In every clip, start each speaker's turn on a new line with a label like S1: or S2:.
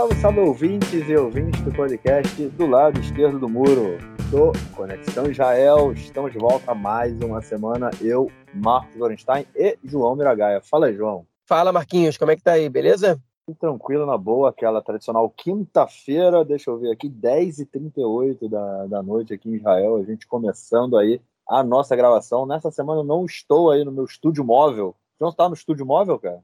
S1: Salve, salve ouvintes e ouvintes do podcast do lado esquerdo do muro do Conexão Israel. Estamos de volta mais uma semana. Eu, Marcos Gorenstein e João Miragaia. Fala aí, João.
S2: Fala, Marquinhos, como é que tá aí, beleza?
S1: Tranquilo, na boa, aquela tradicional quinta-feira, deixa eu ver aqui, 10h38 da, da noite aqui em Israel, a gente começando aí a nossa gravação. Nessa semana eu não estou aí no meu estúdio móvel. João, está no estúdio móvel, cara?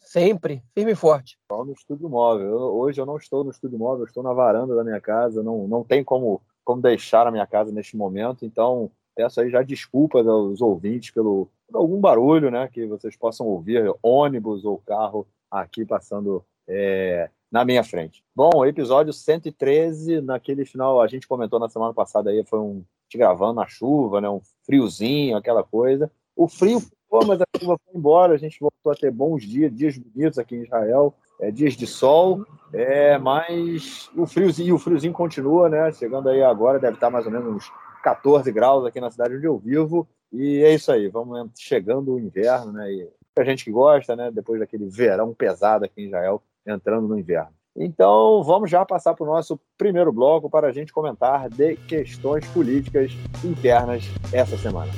S2: Sempre, firme e forte.
S1: Estou no estúdio móvel. hoje eu não estou no estúdio móvel, estou na varanda da minha casa. Não, não tem como, como deixar a minha casa neste momento. Então, peço aí já desculpas aos ouvintes pelo por algum barulho, né? Que vocês possam ouvir, ônibus ou carro aqui passando é, na minha frente. Bom, episódio 113, naquele final, a gente comentou na semana passada aí, foi um te gravando na chuva, né? Um friozinho, aquela coisa. O frio Pô, mas a chuva foi embora, a gente voltou a ter bons dias, dias bonitos aqui em Israel, é, dias de sol, é, mas o friozinho, o friozinho continua, né? Chegando aí agora, deve estar mais ou menos uns 14 graus aqui na cidade onde eu vivo. E é isso aí, vamos chegando o inverno, né? E a gente que gosta, né? Depois daquele verão pesado aqui em Israel, entrando no inverno. Então, vamos já passar para o nosso primeiro bloco para a gente comentar de questões políticas internas essa semana.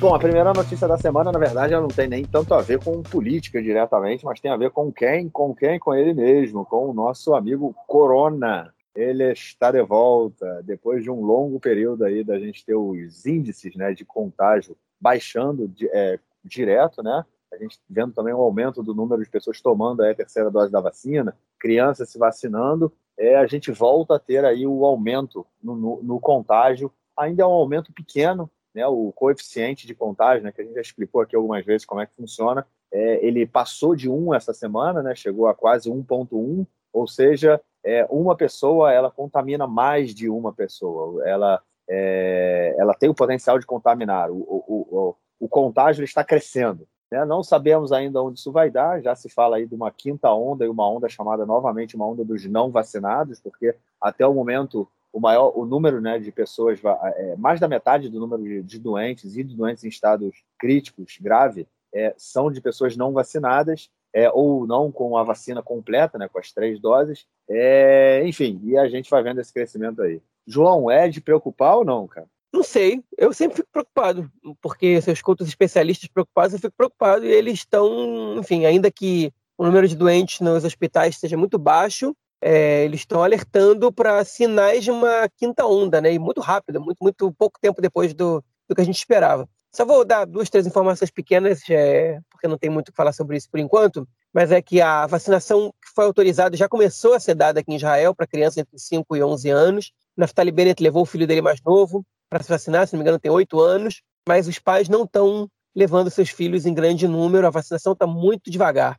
S1: Bom, a primeira notícia da semana, na verdade, ela não tem nem tanto a ver com política diretamente, mas tem a ver com quem? Com quem? Com ele mesmo, com o nosso amigo Corona. Ele está de volta depois de um longo período aí da gente ter os índices né, de contágio baixando é, direto, né? A gente vendo também um aumento do número de pessoas tomando a terceira dose da vacina, crianças se vacinando, é, a gente volta a ter aí o aumento no, no, no contágio. Ainda é um aumento pequeno, né, o coeficiente de contágio, né, que a gente já explicou aqui algumas vezes como é que funciona, é, ele passou de 1 essa semana, né, chegou a quase 1.1, ou seja, é, uma pessoa ela contamina mais de uma pessoa, ela, é, ela tem o potencial de contaminar, o, o, o, o contágio está crescendo. Né? Não sabemos ainda onde isso vai dar, já se fala aí de uma quinta onda e uma onda chamada novamente uma onda dos não vacinados, porque até o momento o maior o número né, de pessoas, é, mais da metade do número de, de, doentes e de doentes em estados críticos, grave, é, são de pessoas não vacinadas é, ou não com a vacina completa, né, com as três doses. É, enfim, e a gente vai vendo esse crescimento aí. João, é de preocupar ou não, cara?
S2: Não sei, eu sempre fico preocupado, porque se eu escuto os especialistas preocupados, eu fico preocupado e eles estão, enfim, ainda que o número de doentes nos hospitais seja muito baixo, é, eles estão alertando para sinais de uma quinta onda, né? E muito rápido, muito, muito pouco tempo depois do, do que a gente esperava. Só vou dar duas, três informações pequenas, é, porque não tem muito o que falar sobre isso por enquanto, mas é que a vacinação que foi autorizada já começou a ser dada aqui em Israel para crianças entre 5 e 11 anos. Naftali Bennett levou o filho dele mais novo para se vacinar, se não me engano tem 8 anos, mas os pais não estão levando seus filhos em grande número, a vacinação está muito devagar.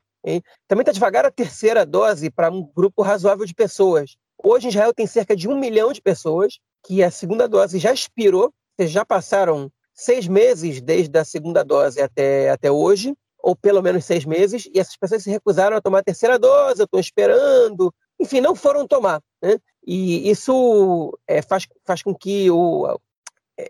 S2: Também está devagar a terceira dose para um grupo razoável de pessoas. Hoje, em Israel, tem cerca de um milhão de pessoas que a segunda dose já expirou, já passaram seis meses desde a segunda dose até, até hoje, ou pelo menos seis meses, e essas pessoas se recusaram a tomar a terceira dose, estão esperando, enfim, não foram tomar. Né? E isso é, faz, faz com que o,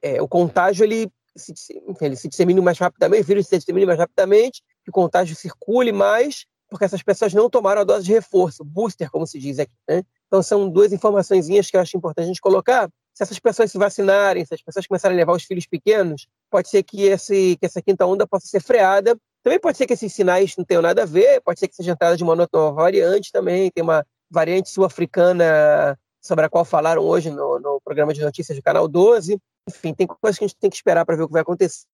S2: é, o contágio ele se, enfim, ele se dissemine mais rapidamente, o vírus se dissemine mais rapidamente, que o contágio circule mais, porque essas pessoas não tomaram a dose de reforço, booster, como se diz aqui. Né? Então, são duas informações que eu acho importante a gente colocar. Se essas pessoas se vacinarem, se as pessoas começarem a levar os filhos pequenos, pode ser que, esse, que essa quinta onda possa ser freada. Também pode ser que esses sinais não tenham nada a ver, pode ser que seja entrada de uma nova variante também. Tem uma variante sul-africana sobre a qual falaram hoje no, no, programa de notícias do Canal 12. Enfim, tem coisas que a gente tem que esperar para ver o que vai acontecer.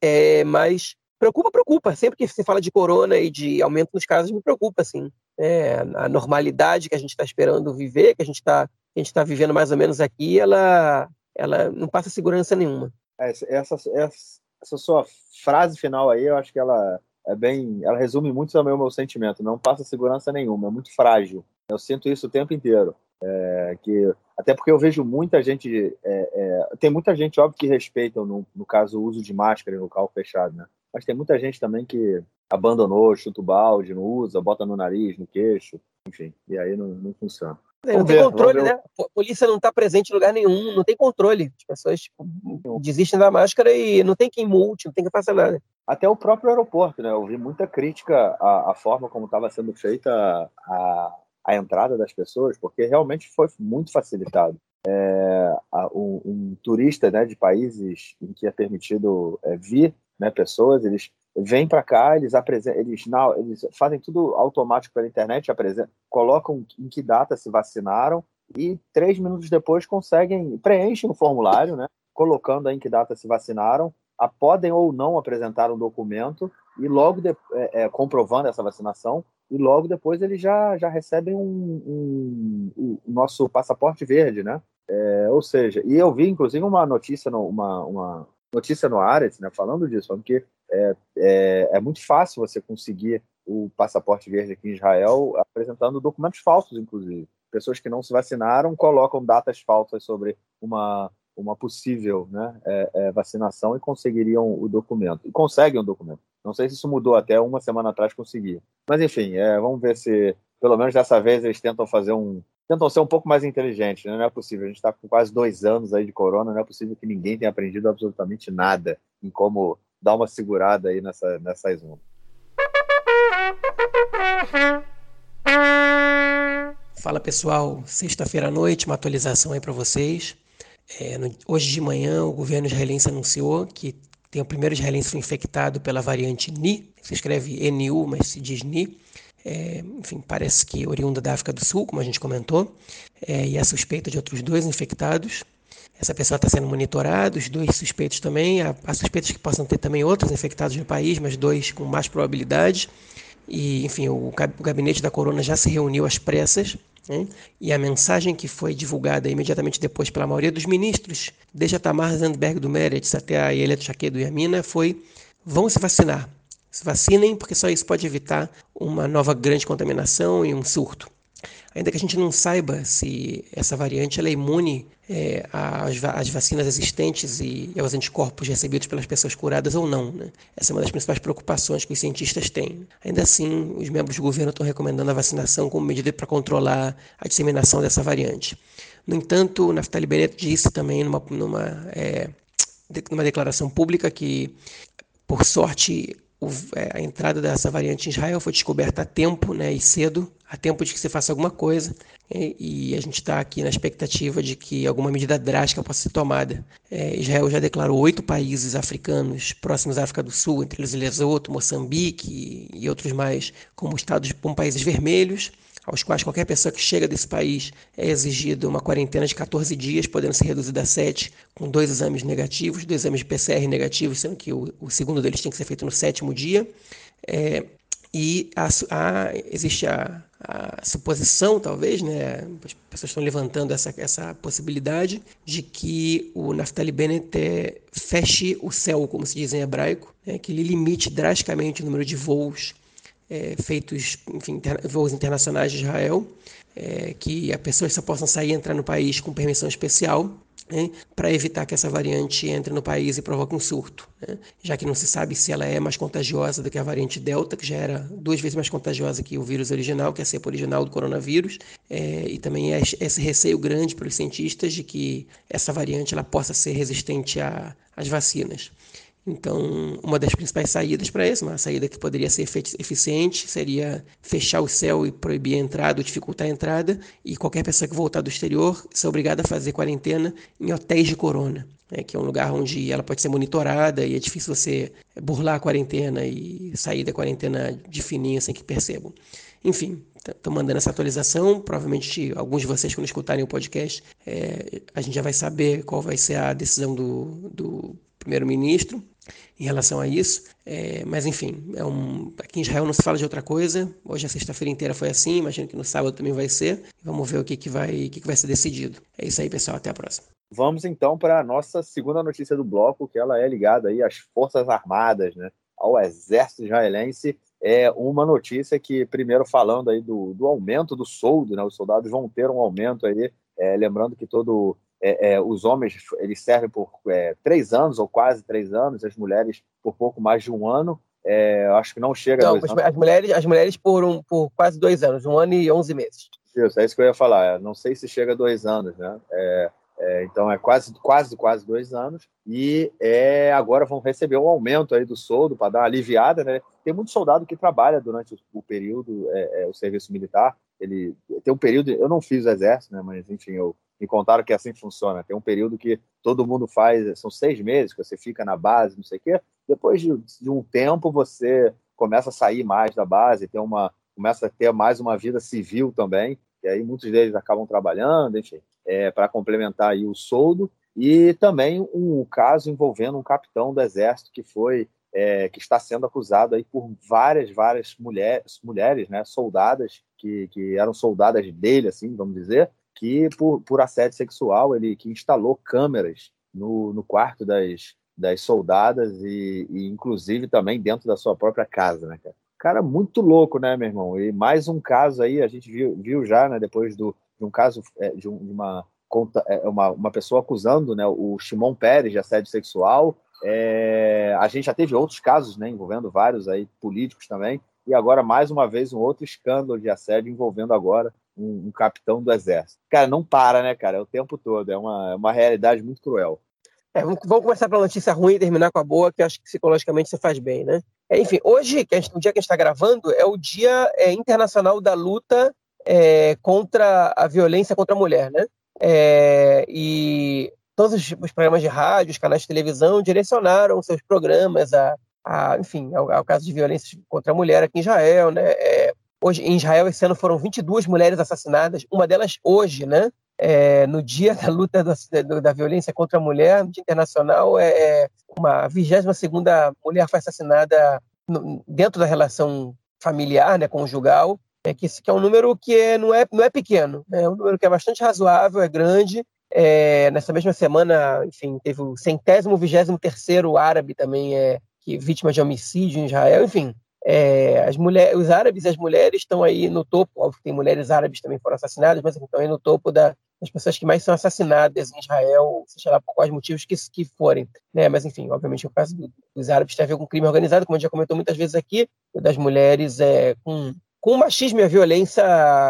S2: É, mas Preocupa, preocupa. Sempre que se fala de corona e de aumento nos casos, me preocupa, assim. É, a normalidade que a gente está esperando viver, que a gente está tá vivendo mais ou menos aqui, ela, ela não passa segurança nenhuma.
S1: É, essa, essa, essa sua frase final aí, eu acho que ela é bem. Ela resume muito também o meu sentimento. Não passa segurança nenhuma, é muito frágil. Eu sinto isso o tempo inteiro. É, que até porque eu vejo muita gente é, é, tem muita gente óbvio que respeitam no, no caso o uso de máscara no local fechado né mas tem muita gente também que abandonou, chuta o balde, não usa, bota no nariz, no queixo. enfim, e aí não, não funciona.
S2: Não tem controle, né? A polícia não está presente em lugar nenhum, não tem controle. As pessoas tipo, desistem da máscara e não tem quem multe, não tem que fazer nada.
S1: Até o próprio aeroporto, né? Eu vi muita crítica à, à forma como estava sendo feita a, a entrada das pessoas, porque realmente foi muito facilitado. É, a, um, um, turista né, de países em que é permitido é, vir né, pessoas, eles vêm para cá, eles, eles, não, eles fazem tudo automático pela internet, colocam em que data se vacinaram e três minutos depois conseguem, preenchem o formulário, né, colocando em que data se vacinaram, a, podem ou não apresentar um documento e logo de, é, é, comprovando essa vacinação e logo depois eles já, já recebem um, um, um, um nosso passaporte verde, né? É, ou seja, e eu vi inclusive uma notícia, no, uma, uma notícia no Ares, né, falando disso, falando que é, é, é, muito fácil você conseguir o passaporte verde aqui em Israel apresentando documentos falsos, inclusive. Pessoas que não se vacinaram colocam datas falsas sobre uma uma possível né, é, é, vacinação e conseguiriam o documento. E conseguem o documento. Não sei se isso mudou até uma semana atrás conseguir. Mas enfim, é, vamos ver se pelo menos dessa vez eles tentam fazer um tentam ser um pouco mais inteligentes. Né? Não é possível. A gente está com quase dois anos aí de corona. Não é possível que ninguém tenha aprendido absolutamente nada em como dar uma segurada aí nessa nessas ondas.
S3: Fala pessoal, sexta-feira à noite, uma atualização aí para vocês. É, no, hoje de manhã, o governo israelense anunciou que tem o primeiro israelense infectado pela variante NI, se escreve NU, mas se diz NI. É, enfim, parece que oriunda da África do Sul, como a gente comentou, é, e é suspeita de outros dois infectados. Essa pessoa está sendo monitorada, os dois suspeitos também. Há, há suspeitas que possam ter também outros infectados no país, mas dois com mais probabilidade. E, enfim, o, o gabinete da corona já se reuniu às pressas né? E a mensagem que foi divulgada imediatamente depois pela maioria dos ministros, desde a Tamar Zandberg do Meretz até a Elia Tchake do Yamina, foi vão se vacinar. Se vacinem, porque só isso pode evitar uma nova grande contaminação e um surto ainda que a gente não saiba se essa variante é imune é, às, às, vacinas existentes e aos anticorpos recebidos pelas pessoas curadas ou não. Né? Essa é uma das principais preocupações que os cientistas têm. Ainda assim, os membros do governo estão recomendando a vacinação como medida para controlar a disseminação dessa variante. No entanto, o Naftali Bennett disse também numa, numa, é, numa declaração pública que, por sorte, o, é, a entrada dessa variante em Israel foi descoberta a tempo né, e cedo, a tempo de que se faça alguma coisa, e, e a gente está aqui na expectativa de que alguma medida drástica possa ser tomada. É, Israel já declarou oito países africanos próximos à África do Sul, entre eles Lesoto, Moçambique e, e outros mais, como estados como países vermelhos aos quais qualquer pessoa que chega desse país é exigida uma quarentena de 14 dias, podendo ser reduzida a 7, com dois exames negativos, dois exames de PCR negativos, sendo que o, o segundo deles tem que ser feito no sétimo dia. É, e a, a, existe a, a, suposição, talvez, né, as pessoas estão levantando essa, essa possibilidade de que o Naftali Bennett é, feche o céu, como se diz em hebraico, né, que ele limite drasticamente o número de voos é, feitos, enfim, voos internacionais de Israel, é, que as pessoas só possam sair e entrar no país com permissão especial, né, para evitar que essa variante entre no país e provoque um surto, né, já que não se sabe se ela é mais contagiosa do que a variante Delta, que já era duas vezes mais contagiosa que o vírus original, que é a cepa original do coronavírus, é, e também é esse receio grande pelos cientistas de que essa variante ela possa ser resistente às vacinas. Então, uma das principais saídas para isso, uma saída que poderia ser eficiente, seria fechar o céu e proibir a entrada, ou dificultar a entrada, e qualquer pessoa que voltar do exterior ser obrigada a fazer quarentena em hotéis de corona, né, que é um lugar onde ela pode ser monitorada e é difícil você burlar a quarentena e sair da quarentena de fininho sem que percebam. Enfim, estou mandando essa atualização. Provavelmente alguns de vocês, quando escutarem o podcast, é, a gente já vai saber qual vai ser a decisão do, do primeiro-ministro em relação a isso. É, mas enfim, é um, aqui em Israel não se fala de outra coisa. Hoje a sexta-feira inteira foi assim, imagino que no sábado também vai ser. Vamos ver o que, que, vai, o que, que vai ser decidido. É isso aí, pessoal. Até a próxima.
S1: Vamos então para a nossa segunda notícia do bloco, que ela é ligada aí às Forças Armadas, né? ao Exército Israelense. É uma notícia que, primeiro falando aí do, do aumento do soldo, né? os soldados vão ter um aumento aí, é, lembrando que todo é, é, os homens eles servem por é, três anos ou quase três anos, as mulheres por pouco mais de um ano. É, acho que não chega
S2: não, a dois anos. As mulheres, as mulheres por, um, por quase dois anos, um ano e onze meses.
S1: Isso, é isso que eu ia falar. Não sei se chega a dois anos, né? É, então é quase, quase, quase dois anos. E é, agora vão receber um aumento aí do soldo para dar uma aliviada, né? Tem muito soldado que trabalha durante o, o período, é, é, o serviço militar. Ele tem um período, eu não fiz o exército, né? Mas enfim, eu me contaram que assim funciona. Tem um período que todo mundo faz, são seis meses que você fica na base, não sei o quê. Depois de, de um tempo, você começa a sair mais da base, tem uma, começa a ter mais uma vida civil também, e aí muitos deles acabam trabalhando, enfim, é, para complementar aí o soldo. E também um caso envolvendo um capitão do exército que foi é, que está sendo acusado aí por várias, várias mulheres, mulheres né, soldadas, que, que eram soldadas dele, assim, vamos dizer, que por, por assédio sexual ele que instalou câmeras no, no quarto das, das soldadas e, e, inclusive também dentro da sua própria casa, né, cara? Cara, muito louco, né, meu irmão? E mais um caso aí, a gente viu, viu já, né, depois do, de um caso é, de, um, de, uma, é, uma, uma pessoa acusando né, o Shimon Pérez de assédio sexual. É, a gente já teve outros casos, né, envolvendo vários aí políticos também. E agora, mais uma vez, um outro escândalo de assédio envolvendo agora um, um, capitão do exército. Cara, não para, né, cara? É o tempo todo. É uma, é uma realidade muito cruel.
S2: É, vamos, começar pela notícia ruim e terminar com a boa, que eu acho que psicologicamente você faz bem, né? É, enfim, hoje, que gente, o dia que a gente está gravando, é o Dia é, Internacional da Luta é, contra a Violência contra a Mulher, né? É, e todos os, os, programas de rádio, os canais de televisão direcionaram seus programas a, a enfim, ao, ao, caso de violência contra a mulher aqui em Israel, né? É, Hoje, em Israel, esse ano foram 22 mulheres assassinadas, uma delas hoje, né? É, no dia da luta da, da, violência contra a mulher, no dia internacional, é, é uma 22 mulher foi assassinada no, dentro da relação familiar, né, conjugal, é que, que é um número que é, não, é, não é pequeno, né, é um número que é bastante razoável, é grande. É, nessa mesma semana, enfim, teve o centésimo, vigésimo terceiro árabe também é que vítima de homicídio em Israel, enfim, é, as mulheres, os árabes e as mulheres estão aí no topo, óbvio que tem mulheres árabes também foram assassinadas, mas estão aí no topo da, das pessoas que mais são assassinadas em Israel, seja lá por quais motivos que, que forem. Né? Mas, enfim, obviamente o caso dos árabes tem a ver com crime organizado, como a gente já comentou muitas vezes aqui, das mulheres é, com, com machismo e a violência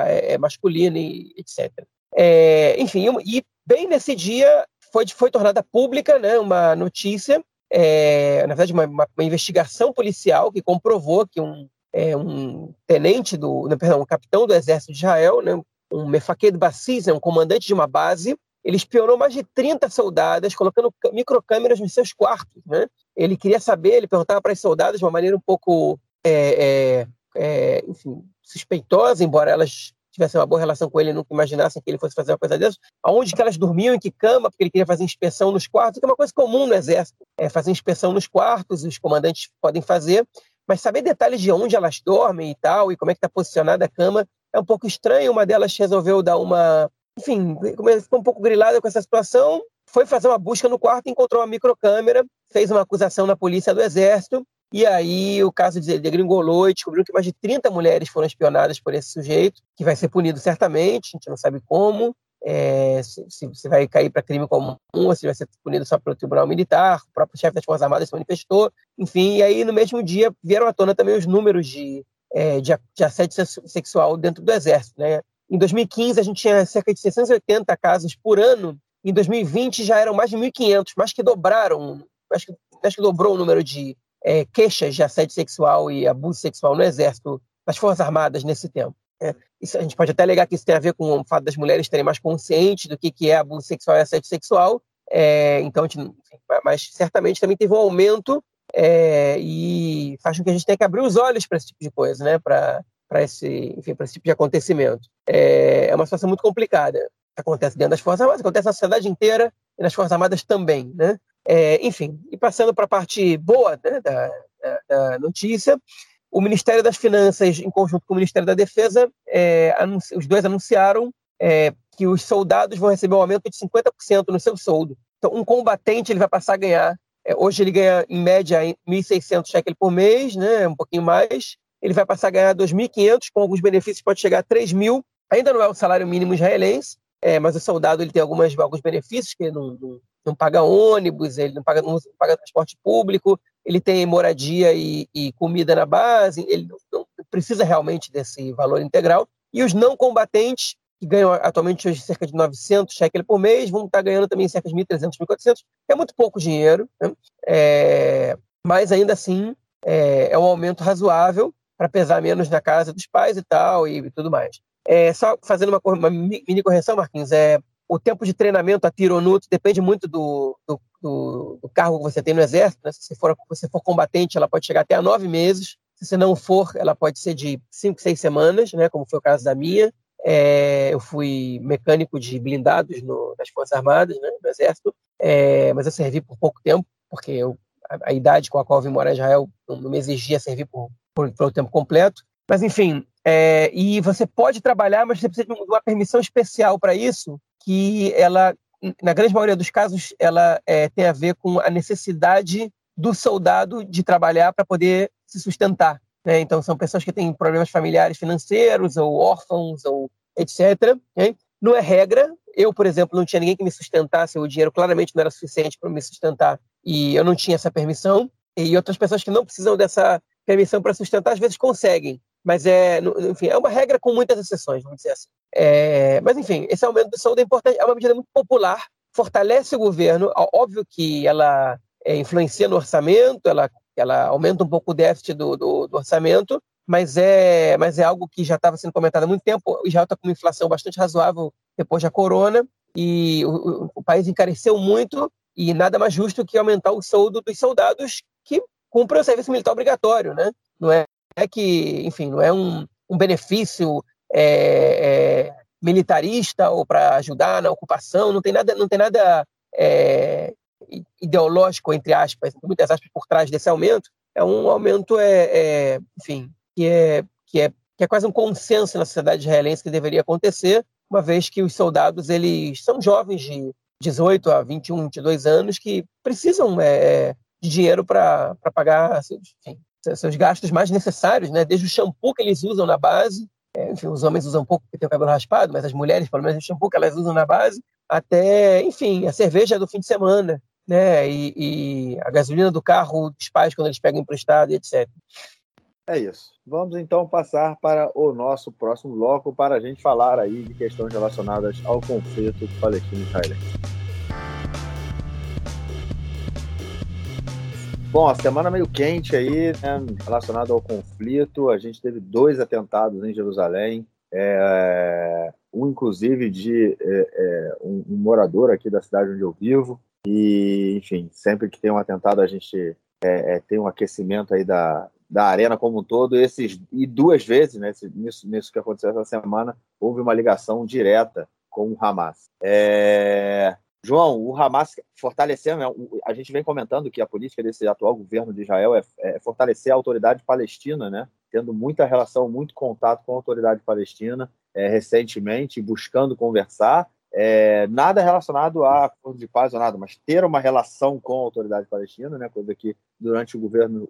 S2: é, é masculina e etc. É, enfim, e bem nesse dia foi, foi tornada pública né, uma notícia é, na verdade, uma, uma, uma, investigação policial que comprovou que um, é, um tenente do, não, perdão, um capitão do exército de Israel, né, um Mefaqued Bassis, né, um comandante de uma base, ele espionou mais de 30 soldadas, colocando microcâmeras nos seus quartos. Né? Ele queria saber, ele perguntava para as soldadas de uma maneira um pouco, é, é, é enfim, suspeitosa, embora elas tivessem uma boa relação com ele, nunca imaginassem que ele fosse fazer uma coisa dessa, aonde que elas dormiam, em que cama, porque ele queria fazer inspeção nos quartos, que é uma coisa comum no exército, é fazer inspeção nos quartos, os comandantes podem fazer, mas saber detalhes de onde elas dormem e tal, e como é que está posicionada a cama, é um pouco estranho. Uma delas resolveu dar uma, enfim, ficou um pouco grilada com essa situação, foi fazer uma busca no quarto, encontrou uma microcâmera, fez uma acusação na polícia do exército, e aí o caso degringolou e descobriu que mais de 30 mulheres foram espionadas por esse sujeito, que vai ser punido certamente, a gente não sabe como, é, se, se, vai cair para crime comum ou se vai ser punido só pelo Tribunal Militar, o próprio chefe das Forças Armadas se manifestou, enfim, e aí no mesmo dia vieram à tona também os números de, é, de, de assédio sexual dentro do Exército. Né? Em 2015 a gente tinha cerca de 680 casos por ano, em 2020 já eram mais de 1.500, mais que dobraram, acho que, que dobrou o número de é, queixas de assédio sexual e abuso sexual no Exército, nas Forças Armadas nesse tempo. É, isso, a gente pode até alegar que isso tem a ver com o fato das mulheres terem mais consciente do que, que é abuso sexual e assédio sexual, é, então, gente, mas certamente também teve um aumento é, e com que a gente tenha que abrir os olhos para esse tipo de coisa, né? para esse, enfim, esse tipo de acontecimento. É, é uma situação muito complicada. Acontece dentro das Forças Armadas, acontece na sociedade inteira e nas Forças Armadas também. Né? É, enfim, e passando para a parte boa né, da, da, da, notícia, o Ministério das Finanças, em conjunto com o Ministério da Defesa, é, os dois anunciaram é, que os soldados vão receber um aumento de 50% no seu soldo. Então, um combatente ele vai passar a ganhar, hoje ele ganha em média 1.600 shekels por mês, né, um pouquinho mais, ele vai passar a ganhar 2.500, com alguns benefícios pode chegar a 3.000. Ainda não é o salário mínimo israelense, é, mas o soldado ele tem algumas, alguns benefícios que não, não, não paga ônibus, ele não paga, não paga transporte público, ele tem moradia e, e comida na base, ele não precisa realmente desse valor integral. E os não combatentes, que ganham atualmente hoje cerca de 900 shekels por mês, vão estar ganhando também cerca de 1.300, 1.400, que é muito pouco dinheiro, né? é, mas ainda assim é, é, um aumento razoável para pesar menos na casa dos pais e tal, e, e tudo mais. É, só fazendo uma, uma, mini correção, Marquinhos, é, o tempo de treinamento a tironuto depende muito do, do, do, do, cargo que você tem no exército. Né? Se você for, você for combatente, ela pode chegar até a nove meses. Se você não for, ela pode ser de cinco, seis semanas, né? como foi o caso da minha. É, eu fui mecânico de blindados no, nas Forças Armadas, né, no Exército, é, mas eu servi por pouco tempo, porque eu, a, a, idade com a qual eu vim morar em Israel não, me exigia servir por, por, por tempo completo. Mas, enfim, é, e você pode trabalhar, mas você precisa de uma permissão especial para isso, que ela, na grande maioria dos casos, ela é, tem a ver com a necessidade do soldado de trabalhar para poder se sustentar. Né? Então, são pessoas que têm problemas familiares financeiros, ou órfãos, ou etc. Né? Não é regra. Eu, por exemplo, não tinha ninguém que me sustentasse, o dinheiro claramente não era suficiente para me sustentar, e eu não tinha essa permissão. E outras pessoas que não precisam dessa permissão para sustentar, às vezes conseguem. Mas é, enfim, é uma regra com muitas exceções, vamos dizer assim. É, mas, enfim, esse aumento do saúde é importante, é uma medida muito popular, fortalece o governo. Óbvio que ela é, influencia no orçamento, ela ela aumenta um pouco o déficit do, do, do orçamento, mas é, mas é algo que já estava sendo comentado há muito tempo. Israel está com uma inflação bastante razoável depois da corona, e o, o, país encareceu muito, e nada mais justo que aumentar o soldo dos soldados que cumprem o serviço militar obrigatório. Né? Não é, é que, enfim, não é um, um benefício é, é, militarista ou para ajudar na ocupação, não tem nada, não tem nada é, ideológico, entre aspas, muitas aspas por trás desse aumento, é um aumento, é, é, enfim, que é, que, é, que é quase um consenso na sociedade israelense que deveria acontecer, uma vez que os soldados eles são jovens de 18 a 21, 22 anos que precisam é, de dinheiro para pagar seus, enfim, seus gastos mais necessários, né? desde o shampoo que eles usam na base, é, enfim, os homens usam pouco porque tem o cabelo raspado, mas as mulheres, pelo menos, o shampoo que elas usam na base, até, enfim, a cerveja do fim de semana, né? E, e, a gasolina do carro dos pais quando eles pegam emprestado, etc.
S1: É isso. Vamos então passar para o nosso próximo bloco para a gente falar aí de questões relacionadas ao conflito palestino-israelense. Bom, a semana meio quente aí, né, relacionada ao conflito. A gente teve dois atentados em Jerusalém, é, um inclusive de é, é, um, um, morador aqui da cidade onde eu vivo, e, enfim, sempre que tem um atentado, a gente é, é, tem um aquecimento aí da, da arena como um todo. Esses, e duas vezes, né, nisso, nisso que aconteceu essa semana, houve uma ligação direta com o Hamas. É... João, o Hamas fortalecendo, né, a gente vem comentando que a política desse atual governo de Israel é, é, fortalecer a autoridade palestina, né, tendo muita relação, muito contato com a autoridade palestina é, recentemente, buscando conversar é, nada relacionado a acordo de paz ou nada, mas ter uma relação com a autoridade palestina, né, coisa que durante o governo,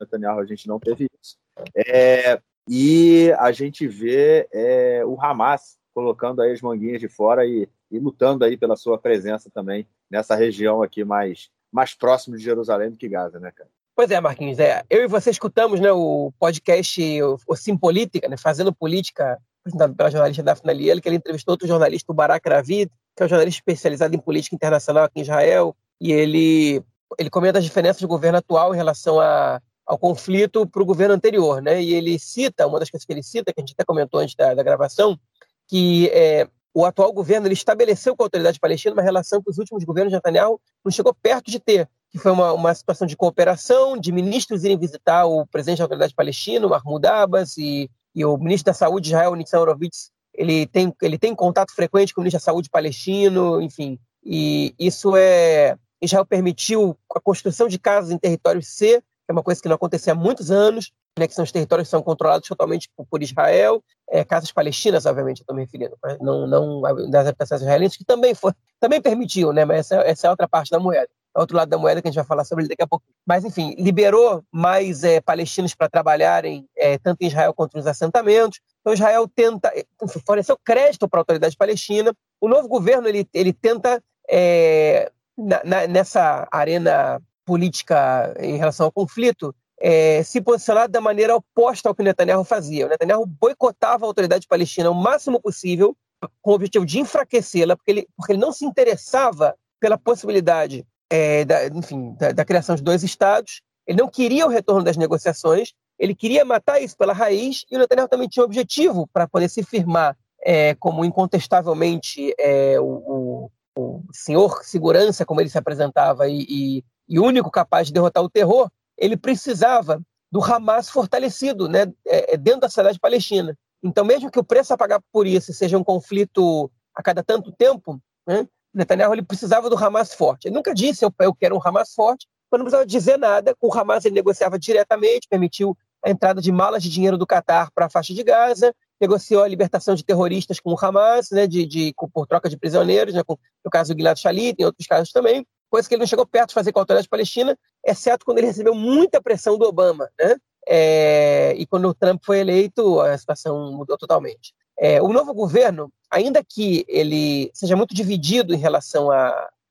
S1: Netanyahu a gente não teve isso. É, e a gente vê é, o Hamas colocando aí as manguinhas de fora e, e, lutando aí pela sua presença também nessa região aqui mais, mais próximo de Jerusalém do que Gaza, né, cara?
S2: Pois é, Marquinhos. É, eu e você escutamos né, o podcast o, o Sim Política, né, fazendo política apresentado pela jornalista Daphne Liel, que ele entrevistou outro jornalista, o Barak Ravid, que é um jornalista especializado em política internacional aqui em Israel, e ele, ele comenta as diferenças do governo atual em relação a, ao conflito para o governo anterior, né? E ele cita, uma das coisas que ele cita, que a gente até comentou antes da, da gravação, que é, o atual governo ele estabeleceu com a autoridade palestina uma relação que os últimos governos de Netanyahu não chegou perto de ter, que foi uma, uma situação de cooperação, de ministros irem visitar o presidente da autoridade palestina, Mahmoud Abbas, e e o ministro da Saúde, Israel Nitzan Horowitz, ele tem, ele tem contato frequente com o ministro da Saúde palestino, enfim, e isso é... Israel permitiu a construção de casas em território C, que é uma coisa que não acontecia há muitos anos, né, que são os territórios que são controlados totalmente por, por Israel, é, casas palestinas, obviamente, eu estou me referindo, não, não das habitações israelenses, que também, foi, também permitiu, né, mas essa, essa é outra parte da moeda outro lado da moeda que a gente vai falar sobre ele daqui a pouco. Mas, enfim, liberou mais é, palestinos para trabalharem é, tanto em Israel quanto nos assentamentos. Então, Israel tenta, forneceu crédito para a autoridade palestina. O novo governo ele, ele tenta, é, na, na, nessa arena política em relação ao conflito, é, se posicionar da maneira oposta ao que o Netanyahu fazia. O Netanyahu boicotava a autoridade palestina o máximo possível, com o objetivo de enfraquecê-la, porque ele, porque ele não se interessava pela possibilidade é, da, enfim, da, da, criação de dois estados. Ele não queria o retorno das negociações, ele queria matar isso pela raiz, e o Netanyahu também tinha um objetivo para poder se firmar é, como incontestavelmente é, o, o, o, senhor segurança, como ele se apresentava, e, e, e único capaz de derrotar o terror, ele precisava do Hamas fortalecido né, é, é, dentro da sociedade palestina. Então, mesmo que o preço a pagar por isso seja um conflito a cada tanto tempo, né, Netanyahu ele precisava do Hamas forte. Ele nunca disse eu, eu quero um Hamas forte, mas não precisava dizer nada. Com o Hamas ele negociava diretamente, permitiu a entrada de malas de dinheiro do Catar para a faixa de Gaza, negociou a libertação de terroristas com o Hamas, né, de, de, por troca de prisioneiros, né, com, no caso do Gilad Shalit, em outros casos também coisa que ele não chegou perto de fazer com a autoridade palestina, exceto quando ele recebeu muita pressão do Obama, né? É, e quando o Trump foi eleito, a situação mudou totalmente. É, o novo governo, ainda que ele seja muito dividido em relação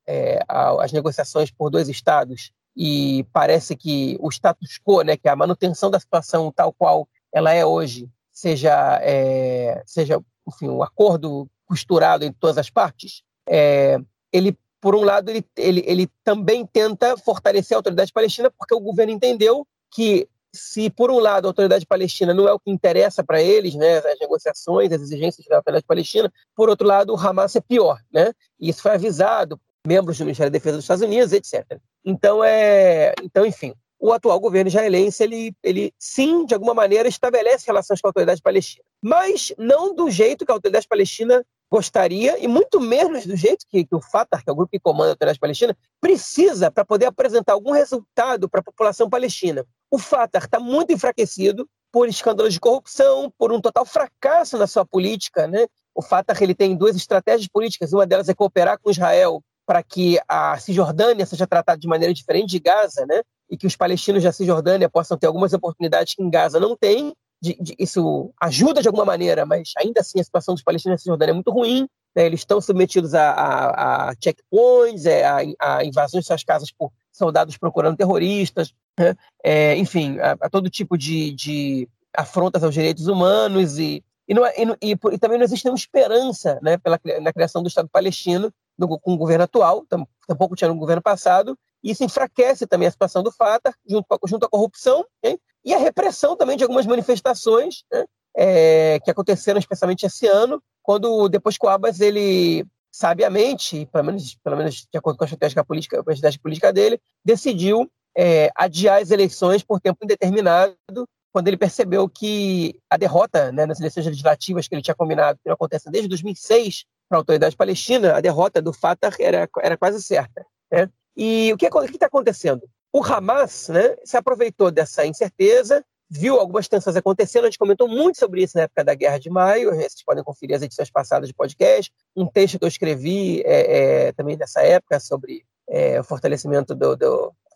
S2: é, às negociações por dois estados, e parece que o status quo, né, que é a manutenção da situação tal qual ela é hoje, seja, é, seja enfim, um acordo costurado entre todas as partes, é, ele por um lado, ele, ele, ele também tenta fortalecer a autoridade palestina, porque o governo entendeu que, se por um lado a autoridade palestina não é o que interessa para eles, né, as negociações, as exigências da autoridade palestina, por outro lado, o Hamas é pior. Né? E isso foi avisado membros do Ministério da Defesa dos Estados Unidos, etc. Então, é, então enfim, o atual governo israelense, ele, ele sim, de alguma maneira, estabelece relações com a autoridade palestina. Mas não do jeito que a autoridade palestina gostaria, e muito menos do jeito que, que o Fatah, que é o grupo que comanda a autoridade palestina, precisa para poder apresentar algum resultado para a população palestina. O Fatah está muito enfraquecido por escândalos de corrupção, por um total fracasso na sua política. Né? O Fatah ele tem duas estratégias políticas, uma delas é cooperar com Israel para que a Cisjordânia seja tratada de maneira diferente de Gaza, né? e que os palestinos da Cisjordânia possam ter algumas oportunidades que em Gaza não têm, de, de, isso ajuda de alguma maneira, mas ainda assim a situação dos palestinos na Cisjordânia é muito ruim. Né? Eles estão submetidos a, a, a checkpoints, é, a, a, invasões de suas casas por soldados procurando terroristas, né? é, enfim, a, todo tipo de, de, afrontas aos direitos humanos e, e, não, é, e, e, e, também não existe nenhuma esperança né, pela, na criação do Estado palestino no, com o governo atual, tampouco tinha no governo passado, isso enfraquece também a situação do Fatah, junto, junto à corrupção, hein? E a repressão também de algumas manifestações né, é, que aconteceram especialmente esse ano, quando depois que o Abbas, ele sabiamente, pelo menos, pelo menos de acordo com a estratégia política, a estratégia política dele, decidiu é, adiar as eleições por tempo indeterminado, quando ele percebeu que a derrota né, nas eleições legislativas que ele tinha combinado, que não acontece desde 2006 para a autoridade palestina, a derrota do Fatah era, era quase certa. Né? E o que está acontecendo? O Hamas né, se aproveitou dessa incerteza, viu algumas tensões acontecendo, a gente comentou muito sobre isso na época da Guerra de Maio, vocês podem conferir as edições passadas de podcast, um texto que eu escrevi é, é, também nessa época sobre é, o fortalecimento da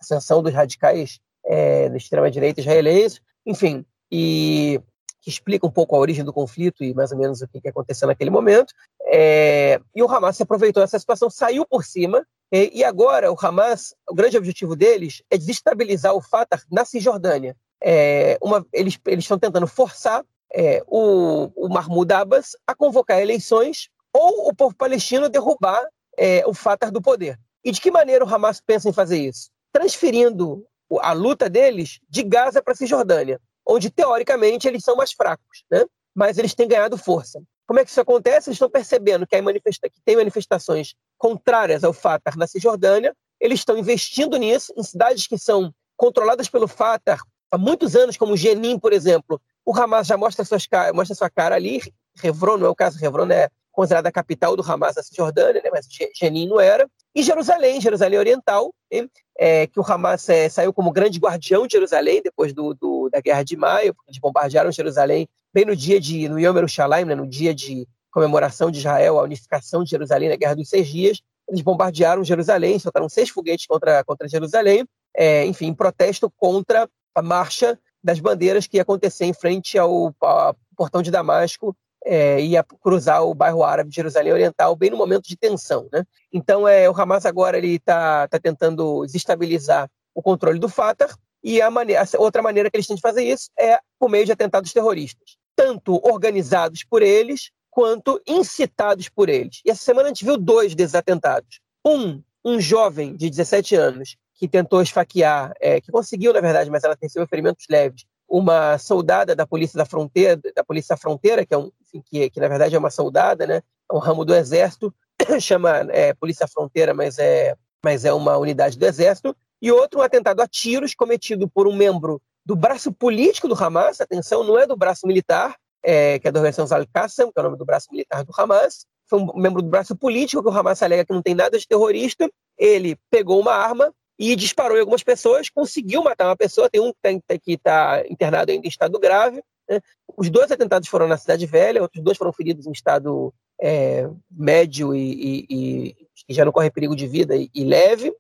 S2: ascensão dos radicais é, da extrema-direita israelense, enfim, e que explica um pouco a origem do conflito e mais ou menos o que, que aconteceu naquele momento. É, e o Hamas se aproveitou dessa situação, saiu por cima, e, agora o Hamas, o grande objetivo deles é desestabilizar o Fatah na Cisjordânia. É, uma, eles estão tentando forçar é, o, o Mahmoud Abbas a convocar eleições ou o povo palestino derrubar é, o Fatah do poder. E de que maneira o Hamas pensa em fazer isso? Transferindo a luta deles de Gaza para a Cisjordânia, onde teoricamente eles são mais fracos, né? mas eles têm ganhado força. Como é que isso acontece? Eles estão percebendo que, manifesta que tem manifestações contrárias ao Fatah na Cisjordânia, eles estão investindo nisso, em cidades que são controladas pelo Fatah há muitos anos, como Jenin, por exemplo. O Hamas já mostra, suas, mostra sua cara ali, Hebron não é o caso, Hebron é considerada a capital do Hamas na Cisjordânia, né? mas Jenin não era. E Jerusalém, Jerusalém Oriental, é, que o Hamas é, saiu como grande guardião de Jerusalém depois do, do, da Guerra de Maio, eles bombardearam Jerusalém bem no dia de, no Yom Yerushalayim, né, no dia de comemoração de Israel, a unificação de Jerusalém na Guerra dos Seis Dias, eles bombardearam Jerusalém, soltaram seis foguetes contra, contra Jerusalém, é, enfim, em protesto contra a marcha das bandeiras que ia acontecer em frente ao portão de Damasco, é, ia cruzar o bairro árabe de Jerusalém Oriental, bem no momento de tensão. Né? Então, é, o Hamas agora está tá tentando desestabilizar o controle do Fatah, e a, maneira, a outra maneira que eles têm de fazer isso é por meio de atentados terroristas, tanto organizados por eles quanto incitados por eles. E essa semana a gente viu dois desses atentados. Um, um jovem de 17 anos que tentou esfaquear, é, que conseguiu, na verdade, mas ela tem ferimentos leves, uma soldada da polícia da fronteira, da polícia da fronteira, que é um, que, que, na verdade é uma soldada, né? É um ramo do exército, chama é, polícia fronteira, mas é, mas é uma unidade do exército. E outro um atentado a tiros cometido por um membro do braço político do Hamas. Atenção, não é do braço militar, é, que é da organização Al-Qassam, que é o nome do braço militar do Hamas. Foi um membro do braço político que o Hamas alega que não tem nada de terrorista. Ele pegou uma arma, e disparou em algumas pessoas, conseguiu matar uma pessoa, tem um que está internado ainda em estado grave. Né? Os dois atentados foram na Cidade Velha, outros dois foram feridos em estado é, médio e, e, e, já não corre perigo de vida e, e leve.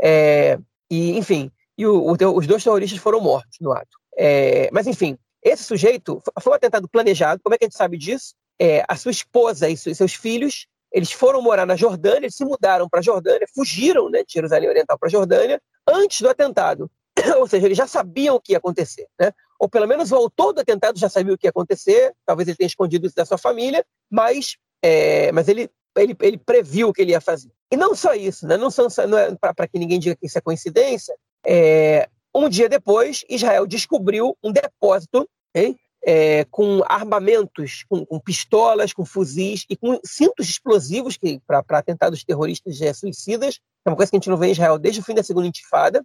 S2: É, e, enfim, e o, o, os dois terroristas foram mortos no ato. É, mas, enfim, esse sujeito foi um atentado planejado. Como é que a gente sabe disso? É, a sua esposa e seus filhos eles foram morar na Jordânia, eles se mudaram para a Jordânia, fugiram né, de Jerusalém Oriental para a Jordânia antes do atentado. Ou seja, eles já sabiam o que ia acontecer. Né? Ou pelo menos o autor do atentado já sabia o que ia acontecer, talvez ele tenha escondido isso da sua família, mas, é, mas ele, ele, ele previu o que ele ia fazer. E não só isso, né? não, são, não é para que ninguém diga que isso é coincidência, é, um dia depois, Israel descobriu um depósito hein, é, com armamentos, com, com, pistolas, com fuzis e com cintos explosivos para atentados terroristas é, suicidas, é uma coisa que a gente não vê em Israel desde o fim da segunda intifada,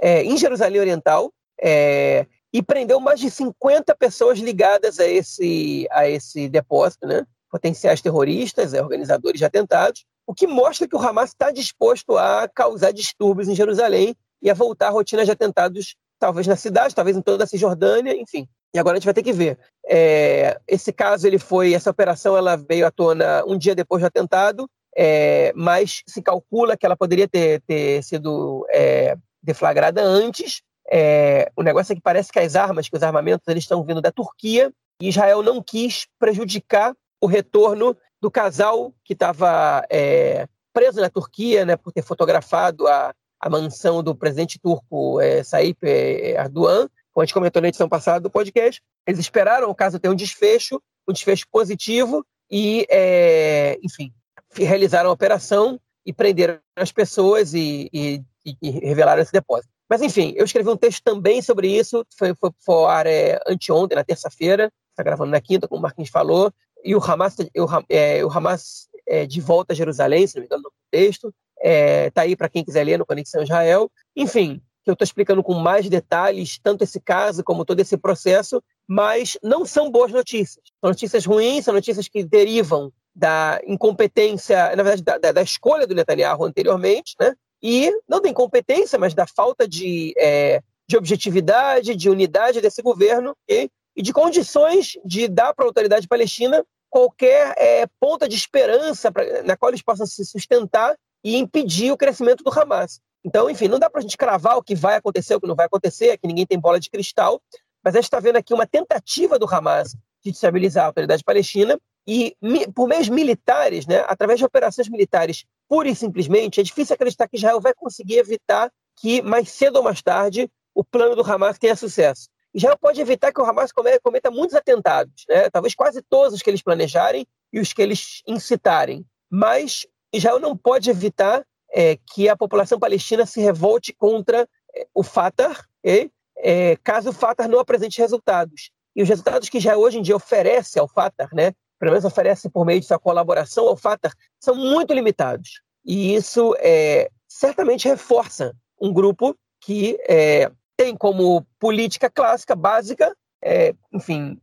S2: é, em Jerusalém Oriental, é, e prendeu mais de 50 pessoas ligadas a esse, a esse depósito, né? potenciais terroristas, é, organizadores de atentados, o que mostra que o Hamas está disposto a causar distúrbios em Jerusalém e a voltar à rotina de atentados, talvez na cidade, talvez em toda a Cisjordânia, enfim. E agora a gente vai ter que ver. É, esse caso, ele foi, essa operação, ela veio à tona um dia depois do atentado, é, mas se calcula que ela poderia ter, ter sido é, deflagrada antes. É, o negócio é que parece que as armas, que os armamentos, eles estão vindo da Turquia e Israel não quis prejudicar o retorno do casal que estava é, preso na Turquia, né, por ter fotografado a, a mansão do presidente turco é, Saip Erdogan. Como a gente comentou na edição passada do podcast, eles esperaram o caso ter um desfecho, um desfecho positivo, e, é, enfim, realizaram a operação e prenderam as pessoas e, e, e, revelaram esse depósito. Mas, enfim, eu escrevi um texto também sobre isso, foi, foi, foi ar é, anteontem, na terça-feira, está gravando na quinta, como o Marquinhos falou, e o Hamas, o, é, o Hamas é, de volta a Jerusalém, se não me engano, no texto, é, tá aí para quem quiser ler no Conexão Israel. Enfim, que eu estou explicando com mais detalhes, tanto esse caso como todo esse processo, mas não são boas notícias. São notícias ruins, são notícias que derivam da incompetência, na verdade, da, da escolha do Netanyahu anteriormente, né? e não da incompetência, mas da falta de, é, de objetividade, de unidade desse governo e, e de condições de dar para a autoridade palestina qualquer é, ponta de esperança pra, na qual eles possam se sustentar e impedir o crescimento do Hamas. Então, enfim, não dá para a gente cravar o que vai acontecer, o que não vai acontecer, é que ninguém tem bola de cristal, mas a gente está vendo aqui uma tentativa do Hamas de destabilizar a autoridade palestina e, por meios militares, né, através de operações militares, pura e simplesmente, é difícil acreditar que Israel vai conseguir evitar que, mais cedo ou mais tarde, o plano do Hamas tenha sucesso. Israel pode evitar que o Hamas cometa muitos atentados, né? talvez quase todos os que eles planejarem e os que eles incitarem. Mas Israel não pode evitar é, que a população palestina se revolte contra é, o Fatah, é, caso o Fatah não apresente resultados. E os resultados que já hoje em dia oferece ao Fatah, né, pelo menos oferece por meio de sua colaboração ao Fatah, são muito limitados. E isso é, certamente reforça um grupo que é, tem como política clássica, básica, é, enfim,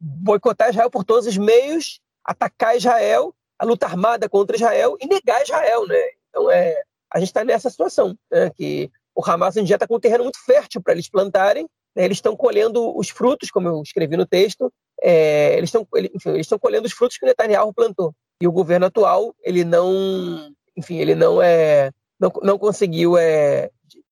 S2: boicotar Israel por todos os meios, atacar Israel, a luta armada contra Israel e negar Israel, né? Então, é, a gente está nessa situação, né, que o Hamas dia está com um terreno muito fértil para eles plantarem, né, eles estão colhendo os frutos, como eu escrevi no texto, é, eles estão eles estão colhendo os frutos que o Netanyahu plantou. E o governo atual, ele não, enfim, ele não é não, não conseguiu é,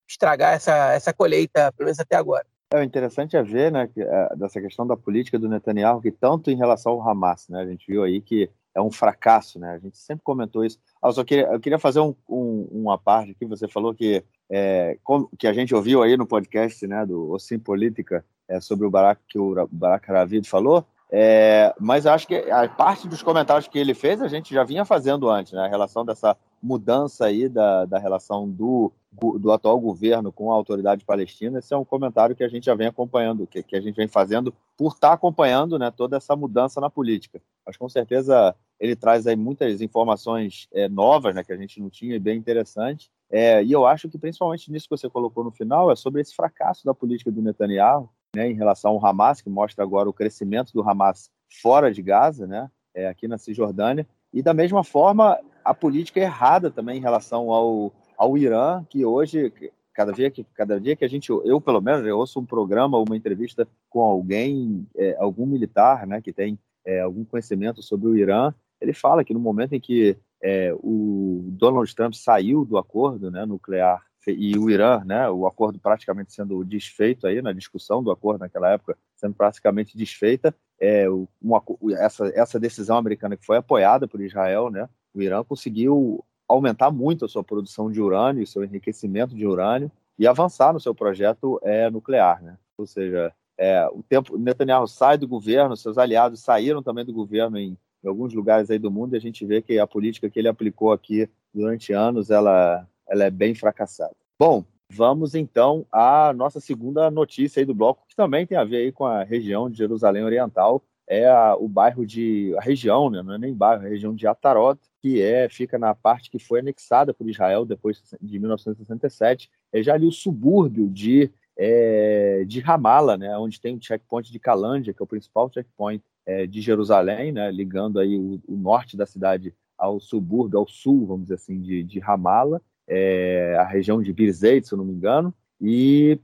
S2: estragar essa, essa colheita, pelo menos até agora.
S1: É interessante é ver, né, é, dessa questão da política do Netanyahu, que tanto em relação ao Hamas, né, a gente viu aí que é um fracasso, né? A gente sempre comentou isso. Ah, só queria, eu queria fazer um, um, uma parte aqui. Você falou que é, que a gente ouviu aí no podcast né, do Ossim Política é, sobre o Barack, que o Barack Ravid falou, é, mas acho que a parte dos comentários que ele fez a gente já vinha fazendo antes, né? A relação dessa mudança aí da, da relação do, do atual governo com a autoridade palestina, esse é um comentário que a gente já vem acompanhando, que, que a gente vem fazendo por estar acompanhando né, toda essa mudança na política. Mas com certeza ele traz aí muitas informações é, novas né, que a gente não tinha e bem interessantes. É, e eu acho que principalmente nisso que você colocou no final é sobre esse fracasso da política do Netanyahu, né, em relação ao Hamas, que mostra agora o crescimento do Hamas fora de Gaza, né, é, aqui na Cisjordânia, e da mesma forma a política errada também em relação ao, ao Irã, que hoje, cada dia que, cada dia que a gente, eu pelo menos, eu ouço um programa, uma entrevista com alguém, é, algum militar né, que tem é, algum conhecimento sobre o Irã, ele fala que no momento em que é, o Donald Trump saiu do acordo né, nuclear e o Irã, né, o acordo praticamente sendo desfeito aí na discussão do acordo naquela época sendo praticamente desfeita, é, uma, essa, essa decisão americana que foi apoiada por Israel, né, o Irã conseguiu aumentar muito a sua produção de urânio, seu enriquecimento de urânio e avançar no seu projeto é, nuclear, né? Ou seja, é, o tempo Netanyahu sai do governo, seus aliados saíram também do governo em, em alguns lugares aí do mundo e a gente vê que a política que ele aplicou aqui durante anos ela ela é bem fracassada. Bom, vamos então à nossa segunda notícia aí do bloco, que também tem a ver aí com a região de Jerusalém Oriental, é a, o bairro de a região, né, não é nem bairro, é a região de Atarot, que é fica na parte que foi anexada por Israel depois de 1967, é já ali o subúrbio de é, de Ramala, né, onde tem o checkpoint de Calândia, que é o principal checkpoint é, de Jerusalém, né, ligando aí o, o, norte da cidade ao subúrbio, ao sul, vamos dizer assim, de, de Ramala, é, a região de Birzeit, se eu não me engano, e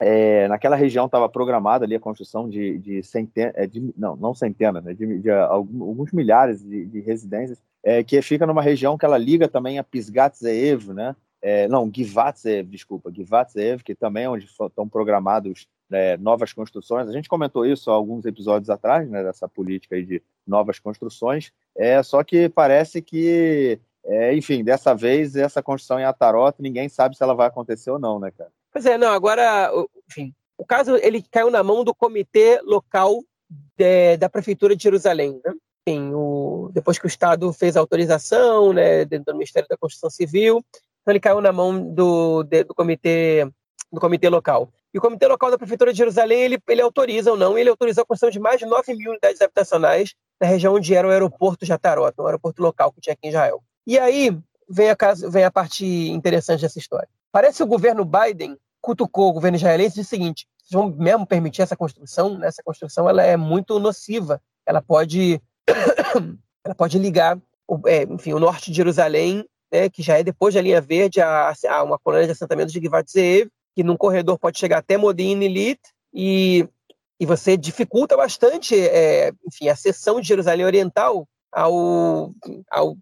S1: é, naquela região estava programada ali a construção de, de centenas, é, de, não, não centenas, né, de, de, alguns milhares de, de residências, é, que fica numa região que ela liga também a Pisgat Zeev, né, é, não, Givat Zeev, desculpa, Givat Zeev, que também é onde estão programados né, novas construções. A gente comentou isso há alguns episódios atrás, né, dessa política de novas construções, é, só que parece que é, enfim, dessa vez, essa construção em Atarota, ninguém sabe se ela vai acontecer ou não, né, cara?
S2: Pois é, não, agora, enfim, o caso ele caiu na mão do comitê local de, da Prefeitura de Jerusalém, né? Enfim, o, depois que o Estado fez a autorização, né, dentro do Ministério da Construção Civil, então ele caiu na mão do, de, do comitê do comitê local. E o comitê local da Prefeitura de Jerusalém, ele, ele autoriza ou não, ele autorizou a construção de mais de 9 mil unidades habitacionais na região onde era o aeroporto de Atarot, um aeroporto local que tinha aqui em Israel. E aí vem a, vem a parte interessante dessa história. Parece que o governo Biden cutucou o governo israelense e disse o seguinte: vocês vão mesmo permitir essa construção? Né? Essa construção ela é muito nociva. Ela pode, ela pode ligar, é, enfim, o norte de Jerusalém, né, que já é depois da linha verde, a, a uma colônia de assentamento de Givat Zeev, que num corredor pode chegar até Modin Ilit e e você dificulta bastante, é, enfim, a seção de Jerusalém Oriental ao, ao,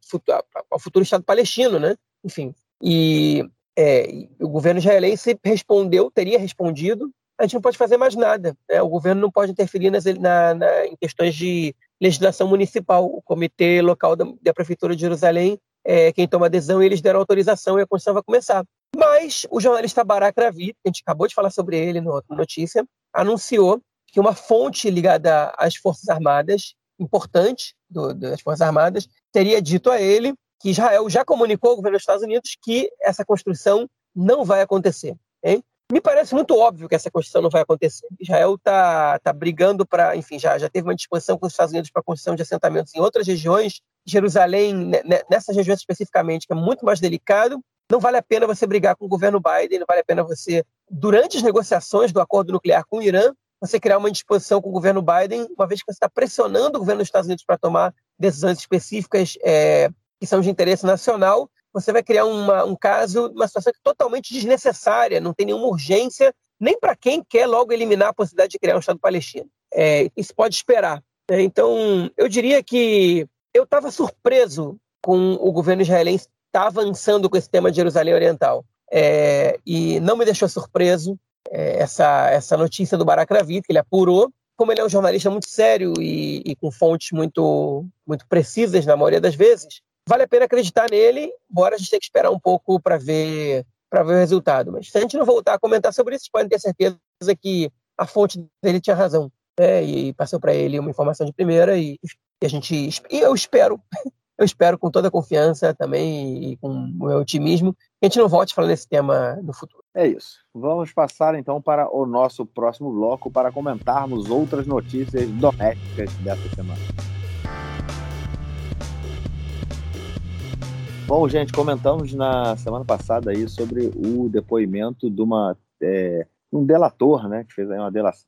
S2: ao futuro Estado palestino, né? Enfim, e é, o governo israelense respondeu, teria respondido, a gente não pode fazer mais nada. Né? O governo não pode interferir nas, na, na, em questões de legislação municipal. O comitê local da, da Prefeitura de Jerusalém é quem toma adesão e eles deram autorização e a construção vai começar. Mas o jornalista Barak Ravi, que a gente acabou de falar sobre ele na notícia, anunciou que uma fonte ligada às Forças Armadas importante do, das Forças Armadas teria dito a ele que Israel já comunicou ao governo dos Estados Unidos que essa construção não vai acontecer. Hein? Me parece muito óbvio que essa construção não vai acontecer. Israel está tá brigando para, enfim, já, já teve uma disposição com os Estados Unidos para a construção de assentamentos em outras regiões. Jerusalém, nessas regiões especificamente, que é muito mais delicado, não vale a pena você brigar com o governo Biden, não vale a pena você, durante as negociações do acordo nuclear com o Irã, você criar uma disposição com o governo Biden, uma vez que você está pressionando o governo dos Estados Unidos para tomar decisões específicas é, que são de interesse nacional, você vai criar uma, um caso, uma situação é totalmente desnecessária, não tem nenhuma urgência, nem para quem quer logo eliminar a possibilidade de criar um Estado palestino. É, isso pode esperar. Né? Então, eu diria que eu estava surpreso com o governo israelense estar tá avançando com esse tema de Jerusalém Oriental. É, e não me deixou surpreso é, essa, essa notícia do Barack Ravid, que ele apurou. Como ele é um jornalista muito sério e, e, com fontes muito, muito precisas na maioria das vezes, vale a pena acreditar nele, embora a gente tenha que esperar um pouco para ver para ver o resultado. Mas se a gente não voltar a comentar sobre isso, podem ter certeza que a fonte dele tinha razão. Né? E passou para ele uma informação de primeira e, e a gente e eu espero eu espero com toda a confiança também e com o meu otimismo que a gente não volte a falar nesse tema no futuro.
S1: É isso. Vamos passar então para o nosso próximo bloco para comentarmos outras notícias domésticas dessa semana. Bom, gente, comentamos na semana passada aí sobre o depoimento de uma é, um delator, né, que fez aí uma delação,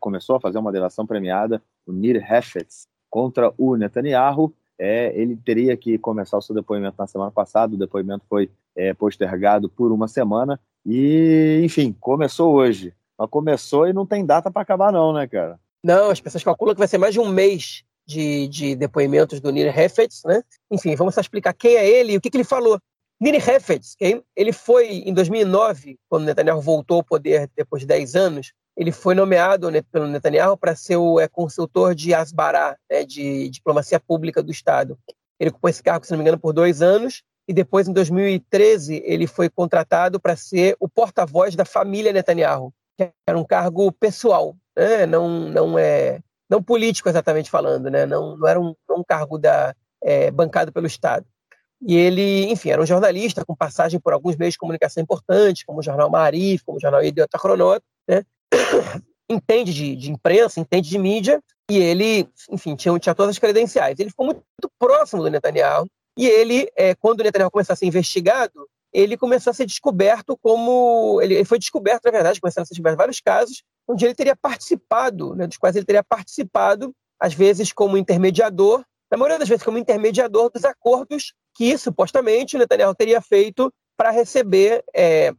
S1: começou a fazer uma delação premiada, o Nir Hefetz, contra o Netanyahu. É, ele teria que começar o seu depoimento na semana passada, o depoimento foi é, postergado por uma semana e, enfim, começou hoje. Mas começou e não tem data para acabar não, né, cara?
S2: Não, as pessoas calculam que vai ser mais de um mês de, de depoimentos do Nir Hefetz, né? Enfim, vamos só explicar quem é ele e o que, que ele falou. Nir Hefetz, ele foi em 2009, quando Netanyahu voltou ao poder depois de 10 anos, ele foi nomeado pelo Netanyahu para ser o é, consultor de Asbará, né, de diplomacia pública do Estado. Ele ocupou esse cargo, se não me engano, por dois anos, e depois, em 2013, ele foi contratado para ser o porta-voz da família Netanyahu, que era um cargo pessoal, né, não, não, é, não político exatamente falando, né, não, não era um, um cargo da, é, bancado pelo Estado. E ele, enfim, era um jornalista com passagem por alguns meios de comunicação importantes, como o jornal Marif, como o jornal Idiota Cronot, né? entende de, de, imprensa, entende de mídia, e ele, enfim, tinha, tinha todas as credenciais. Ele ficou muito, muito próximo do Netanyahu, e ele, é, quando o Netanyahu começou a ser investigado, ele começou a ser descoberto como. Ele, foi descoberto, na verdade, começaram a ser descobertos vários casos, onde ele teria participado, né, dos quais ele teria participado, às vezes como intermediador, na maioria das vezes como intermediador dos acordos que, supostamente, Netanyahu teria feito para receber é,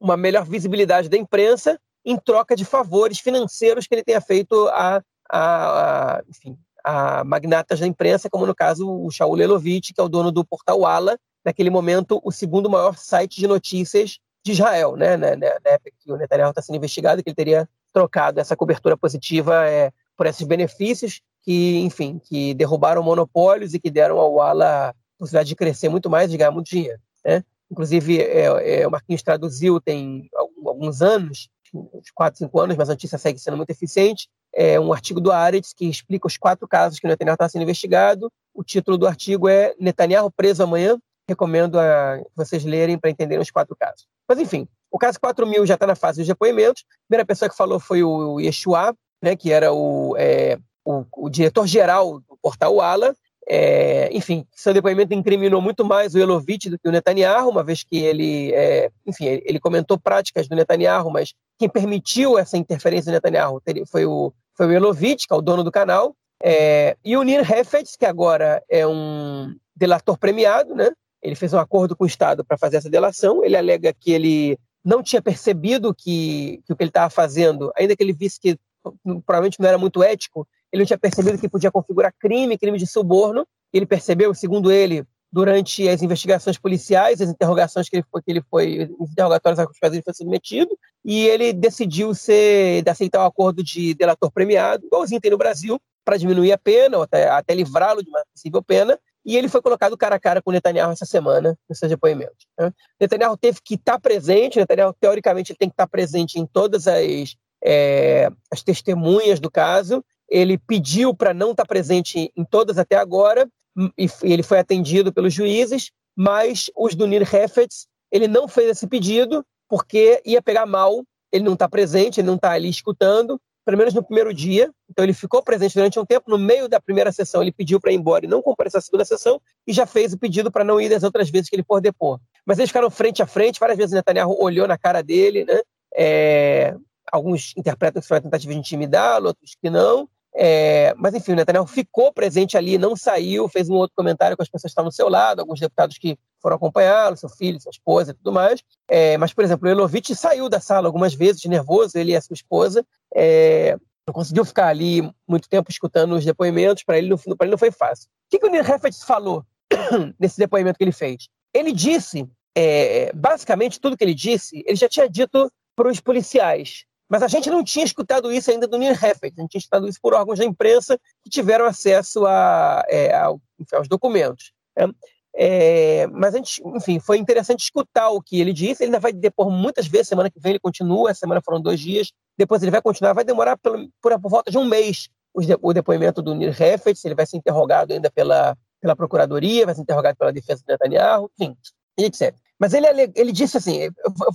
S2: uma melhor visibilidade da imprensa em troca de favores financeiros que ele tenha feito a, a, a, enfim, a magnatas da imprensa, como no caso o Shaul Elovitch, que é o dono do portal Ala, naquele momento o segundo maior site de notícias de Israel, né? na, na, na época que o Netanyahu está sendo investigado, que ele teria trocado essa cobertura positiva é, por esses benefícios que, enfim, que derrubaram monopólios e que deram ao Ala a possibilidade de crescer muito mais, de ganhar muito dinheiro. Né? Inclusive, é, é, o Marquinhos traduziu tem alguns anos uns 4, 5 anos, mas a notícia segue sendo muito eficiente. É um artigo do Aretz que explica os quatro casos que o Netanyahu está sendo investigado. O título do artigo é Netanyahu preso amanhã. Recomendo a vocês lerem para entenderem os quatro casos. Mas, enfim, o caso 4000 já está na fase dos depoimentos. A primeira pessoa que falou foi o Yeshua, né, que era o, é, o, o diretor-geral do portal Ala. É, enfim, seu depoimento incriminou muito mais o Elovitch do que o Netanyahu, uma vez que ele, é, enfim, ele comentou práticas do Netanyahu, mas quem permitiu essa interferência do Netanyahu foi o, foi o Elovitch, que é o dono do canal, é, e o Nir Hefetz, que agora é um delator premiado, né? Ele fez um acordo com o Estado para fazer essa delação. Ele alega que ele não tinha percebido que, que o que ele estava fazendo, ainda que ele visse que provavelmente não era muito ético, ele não tinha percebido que podia configurar crime, crime de suborno. Ele percebeu, segundo ele, durante as investigações policiais, as interrogações que ele foi, que ele foi os interrogatórios a quais ele foi submetido, e ele decidiu ser, aceitar o acordo de delator premiado, igualzinho tem no Brasil, para diminuir a pena, ou até, até livrá-lo de uma possível pena, e ele foi colocado cara a cara com Netanyahu essa semana, nos seus depoimentos. Né? Netanyahu teve que estar presente, Netanyahu, teoricamente, tem que estar presente em todas as, é, as testemunhas do caso, ele pediu para não estar presente em todas até agora, e ele foi atendido pelos juízes, mas os do Nir Hefetz, ele não fez esse pedido porque ia pegar mal, ele não está presente, ele não está ali escutando, pelo menos no primeiro dia. Então ele ficou presente durante um tempo. No meio da primeira sessão, ele pediu para ir embora e não comparecer à segunda sessão e já fez o pedido para não ir das outras vezes que ele for depor. Mas eles ficaram frente a frente. Várias vezes Netanyahu olhou na cara dele, né? É, alguns interpretam que foi uma tentativa de intimidá-lo, outros que não. É, mas enfim, o Netanyahu ficou presente ali, não saiu, fez um outro comentário com as pessoas que estavam do seu lado, alguns deputados que foram acompanhá-lo, seu filho, sua esposa e tudo mais. É, mas, por exemplo, o Elovitch saiu da sala algumas vezes, nervoso, ele e a sua esposa. É, não conseguiu ficar ali muito tempo escutando os depoimentos, para ele, ele não foi fácil. O que, que o Nir falou nesse depoimento que ele fez? Ele disse, é, basicamente, tudo que ele disse, ele já tinha dito para os policiais. Mas a gente não tinha escutado isso ainda do Nir Hefet, a gente tinha escutado isso por órgãos da imprensa que tiveram acesso a, é, aos documentos. É. É, mas a gente, enfim, foi interessante escutar o que ele disse. Ele ainda vai depor muitas vezes. Semana que vem ele continua. Essa semana foram dois dias. Depois ele vai continuar. Vai demorar por, por, por volta de um mês o, depoimento do Nir Hefetz. Ele vai ser interrogado ainda pela, pela procuradoria, vai ser interrogado pela defesa de Netanyahu, enfim, etc. Mas ele, ele disse assim: eu,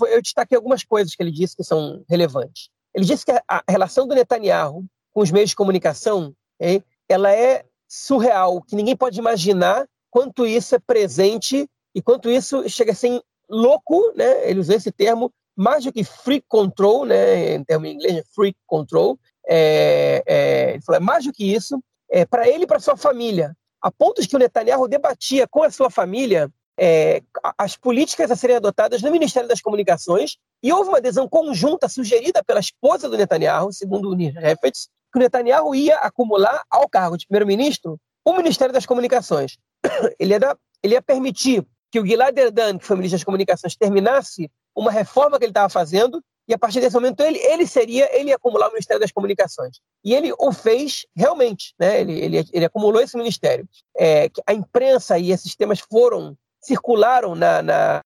S2: eu destaquei algumas coisas que ele disse que são relevantes. Ele disse que a, relação do Netanyahu com os meios de comunicação, hein, ela é surreal, que ninguém pode imaginar quanto isso é presente e quanto isso chega a ser louco, né? Ele usou esse termo, mais do que free control, né? Em termo em inglês, free control. É, é, ele falou, é mais do que isso, é, para ele e para sua família. A pontos que o Netanyahu debatia com a sua família é, as políticas a serem adotadas no Ministério das Comunicações e houve uma adesão conjunta sugerida pela esposa do Netanyahu, segundo o Nir Hefetz, que o Netanyahu ia acumular ao cargo de primeiro-ministro o Ministério das Comunicações. Ele ia, dar, ele ia permitir que o Gilad Erdan, que foi ministro das Comunicações, terminasse uma reforma que ele estava fazendo e a partir desse momento ele, ele seria, ele ia acumular o Ministério das Comunicações. E ele o fez realmente, né? ele, ele, ele acumulou esse ministério. É, a imprensa e esses temas foram circularam na, na,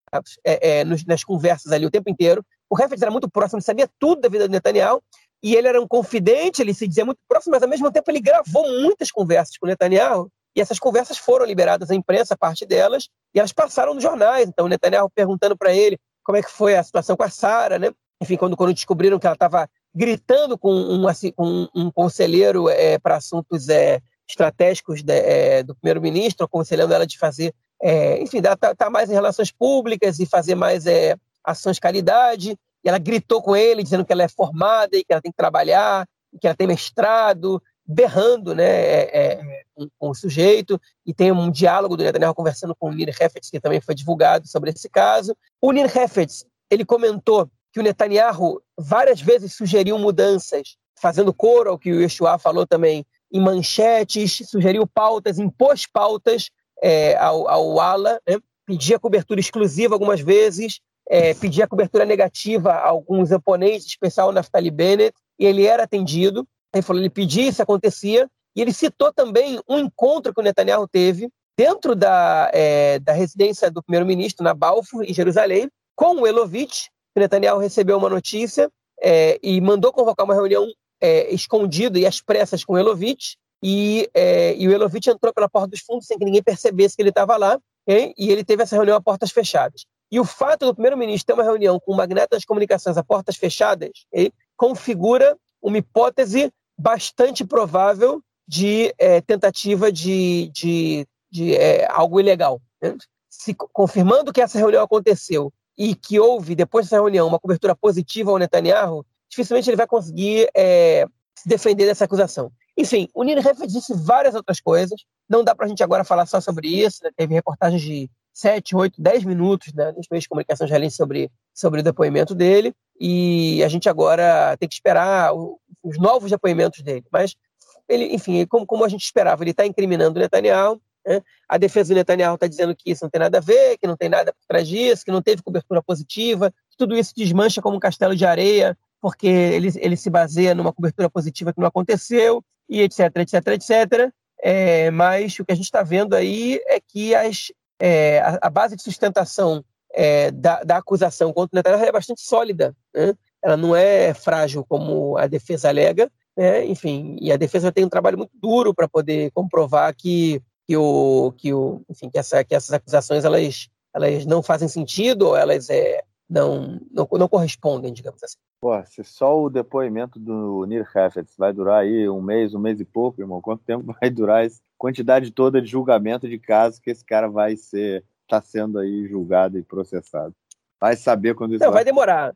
S2: é, é, nas conversas ali o tempo inteiro. O Hefetz era muito próximo, ele sabia tudo da vida do Netanyahu, e ele era um confidente, ele se dizia muito próximo, mas ao mesmo tempo ele gravou muitas conversas com o Netanyahu, e essas conversas foram liberadas à imprensa, parte delas, e elas passaram nos jornais. Então, o Netanyahu perguntando para ele como é que foi a situação com a Sara, né? Enfim, quando, quando descobriram que ela estava gritando com um, assim, um conselheiro é, para assuntos é, estratégicos de, é, do primeiro-ministro, aconselhando ela de fazer é, enfim, estar tá, tá mais em relações públicas e fazer mais é, ações de caridade. E ela gritou com ele, dizendo que ela é formada e que ela tem que trabalhar, que ela tem mestrado, berrando né, com, com, o sujeito. E tem um diálogo do Netanyahu conversando com o Nir Hefetz, que também foi divulgado sobre esse caso. O Nir Hefetz, ele comentou que o Netanyahu várias vezes sugeriu mudanças, fazendo coro ao que o Yeshua falou também, em manchetes, sugeriu pautas, impôs pautas é, ao, ao ALA, né? pedia cobertura exclusiva algumas vezes, é, pedia cobertura negativa a alguns oponentes, especial Naftali Bennett, e ele era atendido. Ele falou, ele pedia, isso acontecia. E ele citou também um encontro que o Netanyahu teve dentro da, é, da residência do primeiro-ministro, na Balfour, em Jerusalém, com o Elovitch. O Netanyahu recebeu uma notícia é, e mandou convocar uma reunião é, escondida e às pressas com o Elovitch e, é, e o Elovitch entrou pela porta dos fundos sem que ninguém percebesse que ele estava lá, hein? e ele teve essa reunião a portas fechadas. E o fato do primeiro-ministro ter uma reunião com o magnata das comunicações a portas fechadas hein? configura uma hipótese bastante provável de é, tentativa de, de, de é, algo ilegal. Né? Se, confirmando que essa reunião aconteceu e que houve, depois dessa reunião, uma cobertura positiva ao Netanyahu, dificilmente ele vai conseguir é, se defender dessa acusação. Enfim, o Nino Heffer disse várias outras coisas. Não dá para a gente agora falar só sobre isso. Né? Teve reportagens de 7, 8, 10 minutos né, nos meios de comunicação israelenses sobre, sobre o depoimento dele. E a gente agora tem que esperar o, os novos depoimentos dele. Mas, ele, enfim, como, como a gente esperava, ele está incriminando o Netanyahu. Né? A defesa do Netanyahu está dizendo que isso não tem nada a ver, que não tem nada por trás disso, que não teve cobertura positiva. Tudo isso desmancha como um castelo de areia porque ele, ele se baseia numa cobertura positiva que não aconteceu, e etc, etc, etc. É, mas o que a gente está vendo aí é que as, é, a, a, base de sustentação é, da, da, acusação contra o Netanyahu é bastante sólida. Né? Ela não é frágil como a defesa alega. Né? Enfim, e a defesa tem um trabalho muito duro para poder comprovar que, que, o, que, o, enfim, que, essa, que essas acusações elas, elas não fazem sentido ou elas é, não, não, não correspondem, digamos assim.
S1: Pô, se só o depoimento do Nir Hefetz vai durar aí um mês, um mês e pouco, irmão, quanto tempo vai durar essa quantidade toda de julgamento de casos que esse cara vai ser, tá sendo aí julgado e processado? Vai saber quando isso
S2: Não, vai, vai demorar.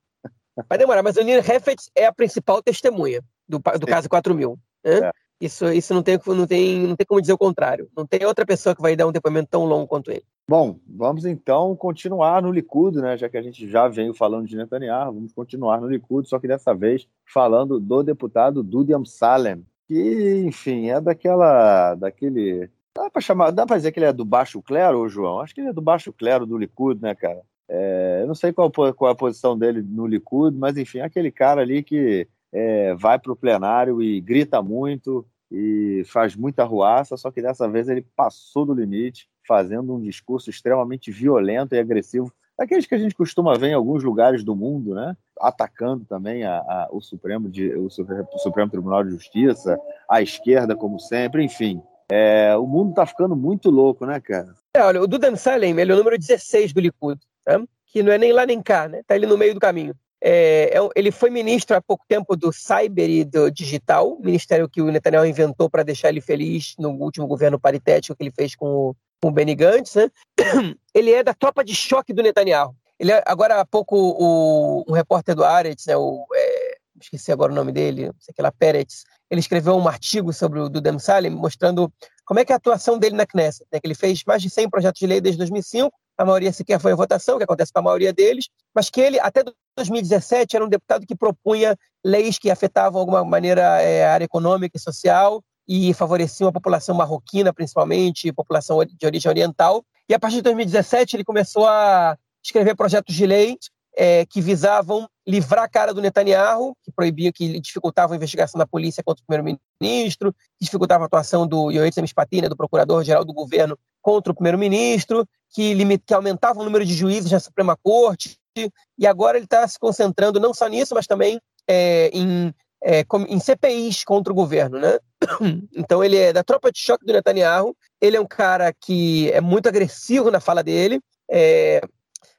S2: Vai demorar, mas o Nir Hefetz é a principal testemunha do, do caso 4000. Né? É. Isso, isso não, tem, não, tem, não tem como dizer o contrário. Não tem outra pessoa que vai dar um depoimento tão longo quanto ele.
S1: Bom, vamos então continuar no Likud, né? Já que a gente já veio falando de Netanyahu, vamos continuar no Likud, só que dessa vez falando do deputado Dudi Amsalem, que, enfim, é daquela, daquele, dá para chamar, dá para dizer que ele é do baixo clero, João? Acho que ele é do baixo clero do Likud, né, cara? É, eu não sei qual, qual é a posição dele no Likud, mas enfim, é aquele cara ali que é, vai para o plenário e grita muito e faz muita ruaça, só que dessa vez ele passou do limite, fazendo um discurso extremamente violento e agressivo, daqueles que a gente costuma ver em alguns lugares do mundo, né? atacando também a, a, o, Supremo de, o, Supremo Tribunal de Justiça, a esquerda, como sempre, enfim. É, o mundo está ficando muito louco, né, cara?
S2: É, olha, o Dudan Salem, ele é o número 16 do Likud, tá? que não é nem lá nem cá, né? Tá ali no meio do caminho. É, é ele foi ministro há pouco tempo do Cyber e do Digital, ministério que o Netanyahu inventou para deixar ele feliz no último governo paritético que ele fez com o, com o Benny Gantz. Né? Ele é da tropa de choque do Netanyahu. Ele é, agora há pouco o, um repórter do Aretz, né, o, é, esqueci agora o nome dele, não sei que lá, Peretz, ele escreveu um artigo sobre o Dudem Salem mostrando como é que é a atuação dele na Knesset, né, que ele fez mais de 100 projetos de lei desde 2005, a maioria sequer foi a votação, que acontece com a maioria deles, mas que ele, até 2017, era um deputado que propunha leis que afetavam de alguma maneira é, a área econômica e social e favoreciam a população marroquina, principalmente, população de origem oriental. E a partir de 2017, ele começou a escrever projetos de lei é, que visavam livrar a cara do Netanyahu, que proibia, que dificultavam a investigação da polícia contra o primeiro-ministro, que dificultava a atuação do Yoetz Mispatina, do procurador-geral do governo, contra o primeiro-ministro, que, que aumentava o número de juízes na Suprema Corte, e agora ele está se concentrando não só nisso, mas também é, em, é, em CPIs contra o governo. Né? Então ele é da tropa de choque do Netanyahu, ele é um cara que é muito agressivo na fala dele, é,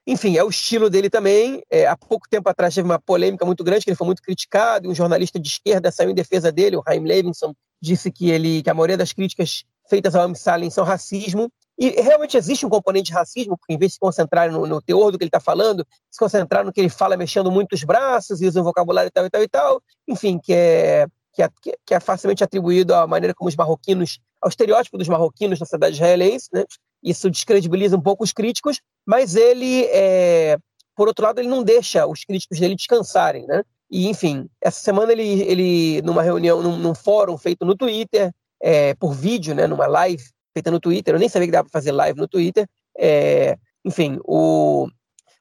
S2: enfim, é o estilo dele também. É, há pouco tempo atrás teve uma polêmica muito grande, que ele foi muito criticado, e um jornalista de esquerda saiu em defesa dele, o Haim Levinson, disse que, ele, que a maioria das críticas feitas ao Salem são racismo. E realmente existe um componente de racismo, porque em vez de se concentrar no, no teor do que ele está falando, se concentrar no que ele fala mexendo muito os braços e usa um vocabulário e tal e tal e tal, enfim, que é, que é, que é facilmente atribuído à maneira como os marroquinos, ao estereótipo dos marroquinos na cidade israelense, né? Isso descredibiliza um pouco os críticos, mas ele, é, por outro lado, ele não deixa os críticos dele descansarem, né? E, enfim, essa semana ele, ele numa reunião, num, num fórum feito no Twitter, é, por vídeo, né, numa live feita no Twitter, eu nem sabia que dava para fazer live no Twitter, é, enfim, o,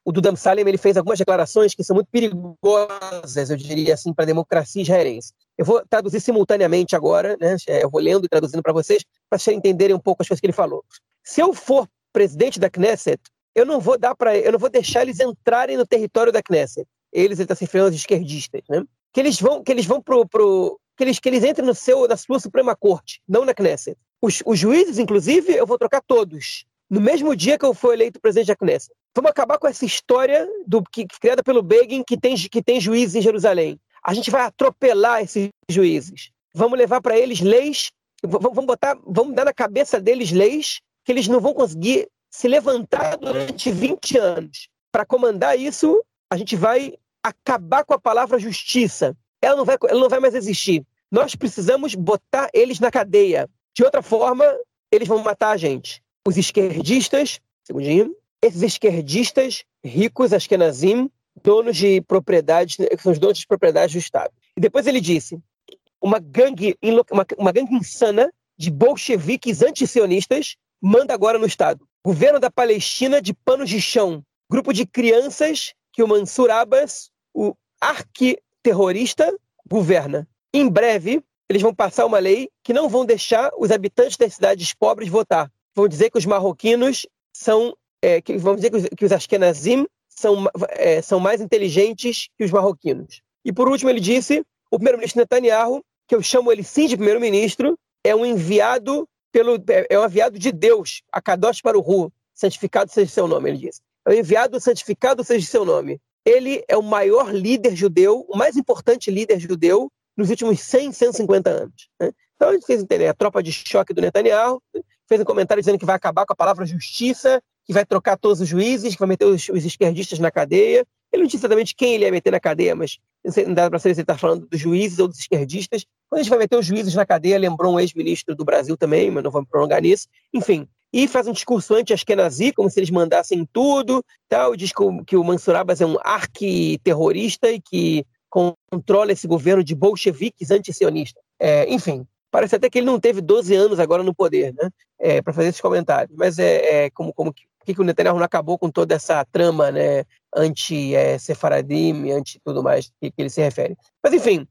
S2: o Dudam Salem ele fez algumas declarações que são muito perigosas, eu diria assim, para a democracia israelense. Eu vou traduzir simultaneamente agora, né? É, eu vou lendo e traduzindo para vocês, para vocês entenderem um pouco as coisas que ele falou. Se eu for presidente da Knesset, eu não vou dar para, eu não vou deixar eles entrarem no território da Knesset. Eles, ele está se referindo aos esquerdistas, né? Que eles vão, que eles vão pro, pro que eles, que eles entrem no seu, na sua Suprema Corte, não na Knesset. Os, os juízes, inclusive, eu vou trocar todos no mesmo dia que eu for eleito presidente da Knesset. Vamos acabar com essa história do que, criada pelo Begin que tem, que tem juízes em Jerusalém. A gente vai atropelar esses juízes. Vamos levar para eles leis, vamos botar, vamos dar na cabeça deles leis que eles não vão conseguir se levantar durante 20 anos. Para comandar isso, a gente vai acabar com a palavra justiça. Ela não vai, ela não vai mais existir. Nós precisamos botar eles na cadeia. De outra forma, eles vão matar a gente. Os esquerdistas, segundinho, esses esquerdistas ricos, Ashkenazim, donos de propriedades, são os donos de propriedades do Estado. E depois ele disse: uma gangue, uma, uma gangue insana de bolcheviques antisionistas manda agora no Estado. Governo da Palestina de panos de chão. Grupo de crianças que o Mansur Abbas, o arquiterrorista, governa. Em breve, eles vão passar uma lei que não vão deixar os habitantes das cidades pobres votar. Vão dizer que os marroquinos são. É, que, vamos dizer que os, que os Ashkenazim são, é, são mais inteligentes que os marroquinos. E por último, ele disse: o primeiro-ministro Netanyahu, que eu chamo ele sim de primeiro-ministro, é um enviado pelo é um enviado de Deus, a Kadosh para o Ru, santificado seja seu nome, ele diz. É um enviado santificado seja seu nome. Ele é o maior líder judeu, o mais importante líder judeu nos últimos 100, 150 anos. Né? Então a gente fez entender a tropa de choque do Netanyahu, fez um comentário dizendo que vai acabar com a palavra justiça, que vai trocar todos os juízes, que vai meter os, os esquerdistas na cadeia. Ele não disse exatamente quem ele ia meter na cadeia, mas não dá para saber se ele está falando dos juízes ou dos esquerdistas. Quando a gente vai meter os juízes na cadeia, lembrou um ex-ministro do Brasil também, mas não vamos prolongar nisso. Enfim, e faz um discurso anti-Ashkenazi, como se eles mandassem tudo, tal, diz que o, que o Mansur Abbas é um arquiterrorista e que controla esse governo de bolcheviques anti-sionistas. É, enfim, parece até que ele não teve 12 anos agora no poder, né, é, para fazer esses comentários. Mas é, é como, como que, que o Netanyahu não acabou com toda essa trama, né, anti-Sefaradim, anti tudo mais que, que ele se refere. Mas enfim,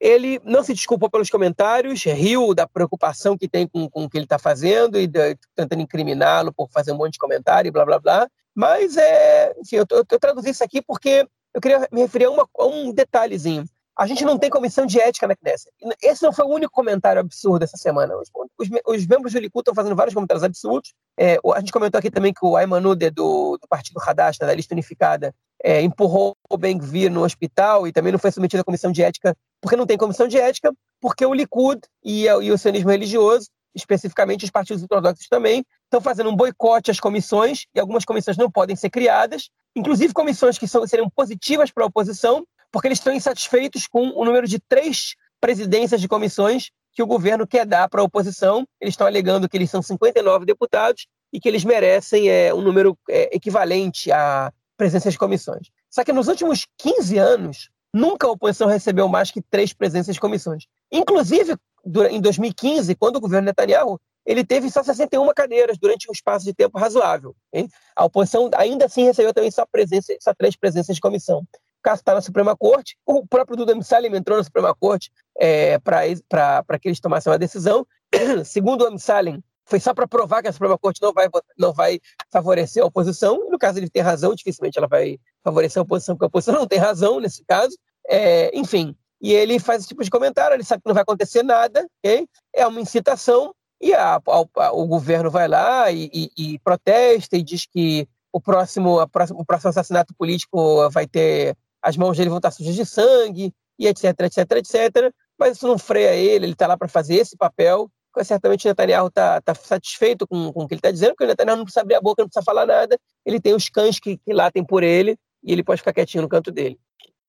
S2: ele não se desculpou pelos comentários, riu da preocupação que tem com, com o que ele está fazendo e de, tentando incriminá-lo por fazer um monte de comentário e blá blá blá. Mas, é, enfim, eu, eu, eu traduzi isso aqui porque eu queria me referir a, uma, a um detalhezinho. A gente não tem comissão de ética na Knesset. Esse não foi o único comentário absurdo essa semana. Os, os, os membros do Likud estão fazendo vários comentários absurdos. É, a gente comentou aqui também que o Ayman Ude, do, do Partido Hadash, da lista unificada, é, empurrou o Ben-Gvir no hospital e também não foi submetido à comissão de ética, porque não tem comissão de ética, porque o Likud e, e o sionismo religioso, especificamente os partidos ortodoxos também, estão fazendo um boicote às comissões, e algumas comissões não podem ser criadas, inclusive comissões que são, seriam positivas para a oposição, porque eles estão insatisfeitos com o número de três presidências de comissões que o governo quer dar para a oposição. Eles estão alegando que eles são 59 deputados e que eles merecem é, um número é, equivalente à presença de comissões. Só que nos últimos 15 anos, nunca a oposição recebeu mais que três presenças de comissões. Inclusive, em 2015, quando o governo Netanyahu ele teve só 61 cadeiras durante um espaço de tempo razoável. Hein? A oposição ainda assim recebeu também só, presença, só três presenças de comissão caso está na Suprema Corte, o próprio Duda Salim entrou na Suprema Corte é, para que eles tomassem uma decisão. Segundo o Salim, foi só para provar que a Suprema Corte não vai, não vai favorecer a oposição, no caso ele tem razão, dificilmente ela vai favorecer a oposição, porque a oposição não tem razão nesse caso. É, enfim, e ele faz esse tipo de comentário, ele sabe que não vai acontecer nada, okay? é uma incitação, e a, a, o governo vai lá e, e, e, protesta e diz que o próximo, próximo, o próximo assassinato político vai ter as mãos dele vão estar sujas de sangue, e etc, etc, etc. Mas isso não freia ele, ele está lá para fazer esse papel. Certamente o Netanyahu está tá satisfeito com, com o que ele está dizendo, porque o Netanyahu não precisa abrir a boca, não precisa falar nada. Ele tem os cães que, que latem por ele, e ele pode ficar quietinho no canto dele.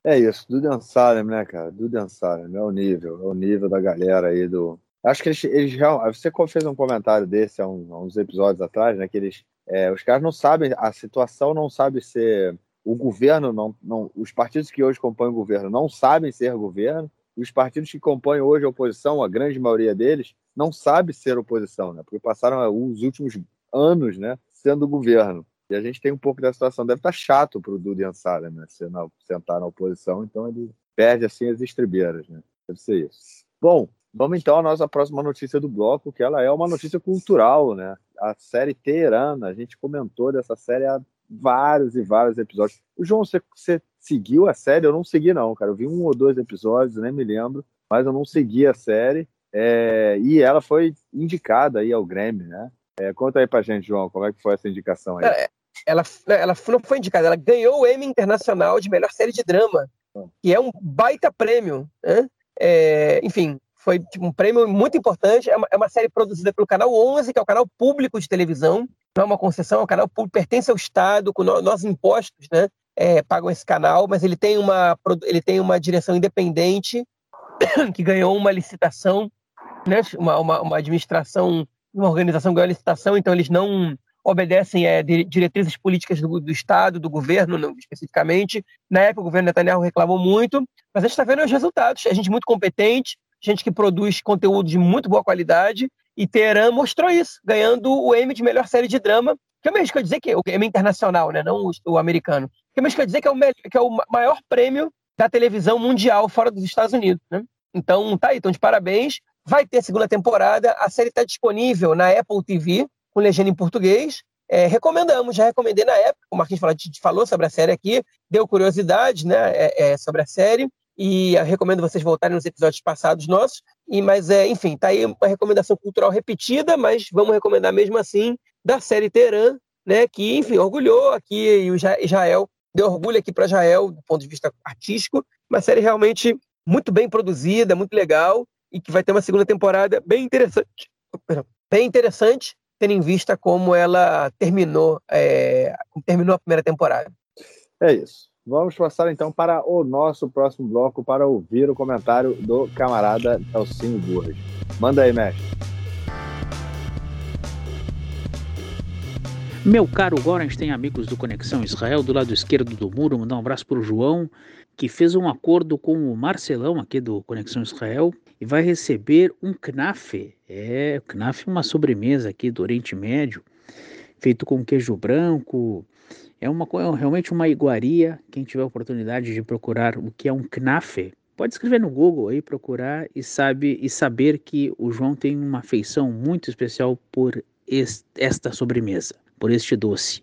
S1: É isso, do Salem, né, cara? Do Salem, é o nível, é o nível da galera aí do. Acho que eles, eles Você fez um comentário desse há, uns, há uns episódios atrás, né? Que eles. É, os caras não sabem, a situação não sabe ser o governo não, não, os partidos que hoje compõem o governo não sabem ser governo, e os partidos que compõem hoje a oposição, a grande maioria deles, não sabe ser oposição, né? Porque passaram os últimos anos, né, sendo governo. E a gente tem um pouco dessa situação. Deve estar chato para o Dudu Ansara, né, sentar na oposição, então ele perde assim as estribeiras, né? Deve ser isso. Bom, vamos então à nossa próxima notícia do bloco, que ela é uma notícia cultural, né? A série Teherana, a gente comentou dessa série há vários e vários episódios. O João, você, você seguiu a série? Eu não segui, não, cara. Eu vi um ou dois episódios, nem me lembro, mas eu não segui a série. É, e ela foi indicada aí ao Grammy, né? É, conta aí pra gente, João, como é que foi essa indicação aí?
S2: É, ela, ela não foi indicada, ela ganhou o Emmy Internacional de melhor série de drama, ah. que é um baita prêmio, né? É, enfim, foi tipo, um prêmio muito importante. É uma, é uma, série produzida pelo Canal 11, que é o canal público de televisão. Não é uma concessão, é um canal público, pertence ao Estado, com no, nossos impostos, né? É, pagam esse canal, mas ele tem uma, ele tem uma direção independente que ganhou uma licitação, né? uma, uma, uma administração, uma organização ganhou a licitação, então eles não obedecem é, diretrizes políticas do, do Estado, do governo, não, especificamente. Na época, o governo Netanyahu reclamou muito, mas a gente está vendo os resultados. A gente muito competente, gente que produz conteúdo de muito boa qualidade, e Teherã mostrou isso, ganhando o Emmy de melhor série de drama, que eu mesmo quero dizer que o Emmy internacional, né, não o, o americano, que eu mesmo quero dizer que é, o, que é o maior prêmio da televisão mundial fora dos Estados Unidos, né? Então, tá aí, então de parabéns. Vai ter segunda temporada, a série está disponível na Apple TV, com legenda em português. É, recomendamos, já recomendei na época, o Marquinhos falou, falou sobre a série aqui, deu curiosidade né, é, é, sobre a série e recomendo vocês voltarem nos episódios passados nossos. E, mas, é, enfim, tá aí uma recomendação cultural repetida, mas vamos recomendar mesmo assim da série Teran, né, que, enfim, orgulhou aqui e o Israel, deu orgulho aqui para Israel do ponto de vista artístico, uma série realmente muito bem produzida, muito legal e que vai ter uma segunda temporada bem interessante. Bem interessante, tendo em vista como ela terminou, é, terminou a primeira temporada.
S1: É isso. Vamos passar então para o nosso próximo bloco para ouvir o comentário do camarada Elcinho Burras. Manda aí, mestre.
S4: Meu caro tem amigos do Conexão Israel, do lado esquerdo do muro, mandar um abraço para o João, que fez um acordo com o Marcelão aqui do Conexão Israel e vai receber um knafe. É, knafe é uma sobremesa aqui do Oriente Médio, feito com queijo branco, é uma é realmente uma iguaria. Quem tiver oportunidade de procurar o que é um knafe, Pode escrever no Google aí, procurar e sabe e saber que o João tem uma afeição muito especial por esta sobremesa, por este doce.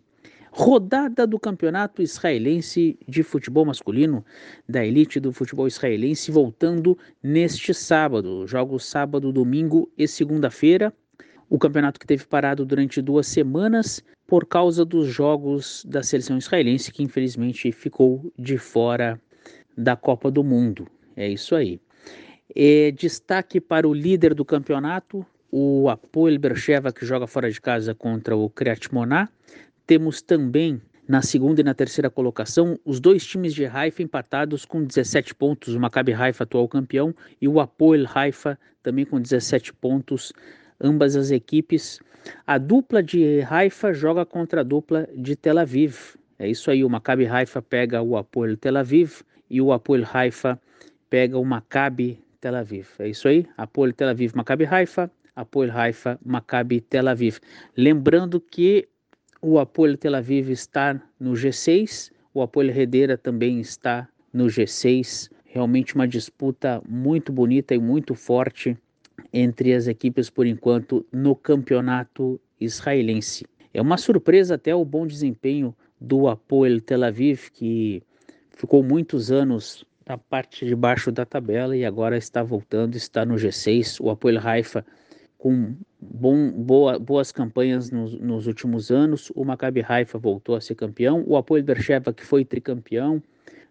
S4: Rodada do Campeonato Israelense de Futebol Masculino, da elite do futebol israelense, voltando neste sábado. Jogos sábado, domingo e segunda-feira. O campeonato que teve parado durante duas semanas por causa dos jogos da seleção israelense, que infelizmente ficou de fora da Copa do Mundo. É isso aí. É, destaque para o líder do campeonato, o Apoel Bercheva, que joga fora de casa contra o Kriat Moná. Temos também na segunda e na terceira colocação os dois times de Haifa empatados com 17 pontos, o Maccabi Haifa atual campeão e o Apoel Haifa também com 17 pontos, ambas as equipes. A dupla de Haifa joga contra a dupla de Tel Aviv. É isso aí, o Maccabi Haifa pega o Apoel Tel Aviv e o Apoel Haifa pega o Maccabi Tel Aviv. É isso aí, Apoel Tel Aviv, Maccabi Haifa, Apoel Haifa, Maccabi Tel Aviv. Lembrando que o Apoio Tel Aviv está no G6, o Apoio Redeira também está no G6. Realmente uma disputa muito bonita e muito forte entre as equipes por enquanto no campeonato israelense. É uma surpresa até o bom desempenho do Apoel Tel Aviv, que ficou muitos anos na parte de baixo da tabela e agora está voltando, está no G6. O Apoel Haifa com bom, boa, boas campanhas nos, nos, últimos anos. O Maccabi Haifa voltou a ser campeão. O Apoel Bercheva, que foi tricampeão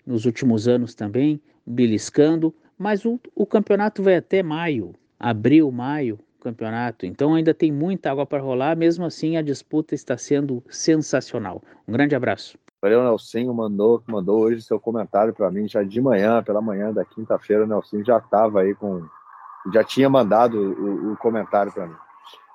S4: nos últimos anos também, beliscando. Mas o, o campeonato vai até maio, abril, maio, campeonato. Então ainda tem muita água para rolar. Mesmo assim, a disputa está sendo sensacional. Um grande abraço.
S1: Valeu, Nelsinho mandou, mandou hoje seu comentário para mim já de manhã, pela manhã da quinta-feira. O Nelsinho já estava aí com já tinha mandado o, o comentário para mim.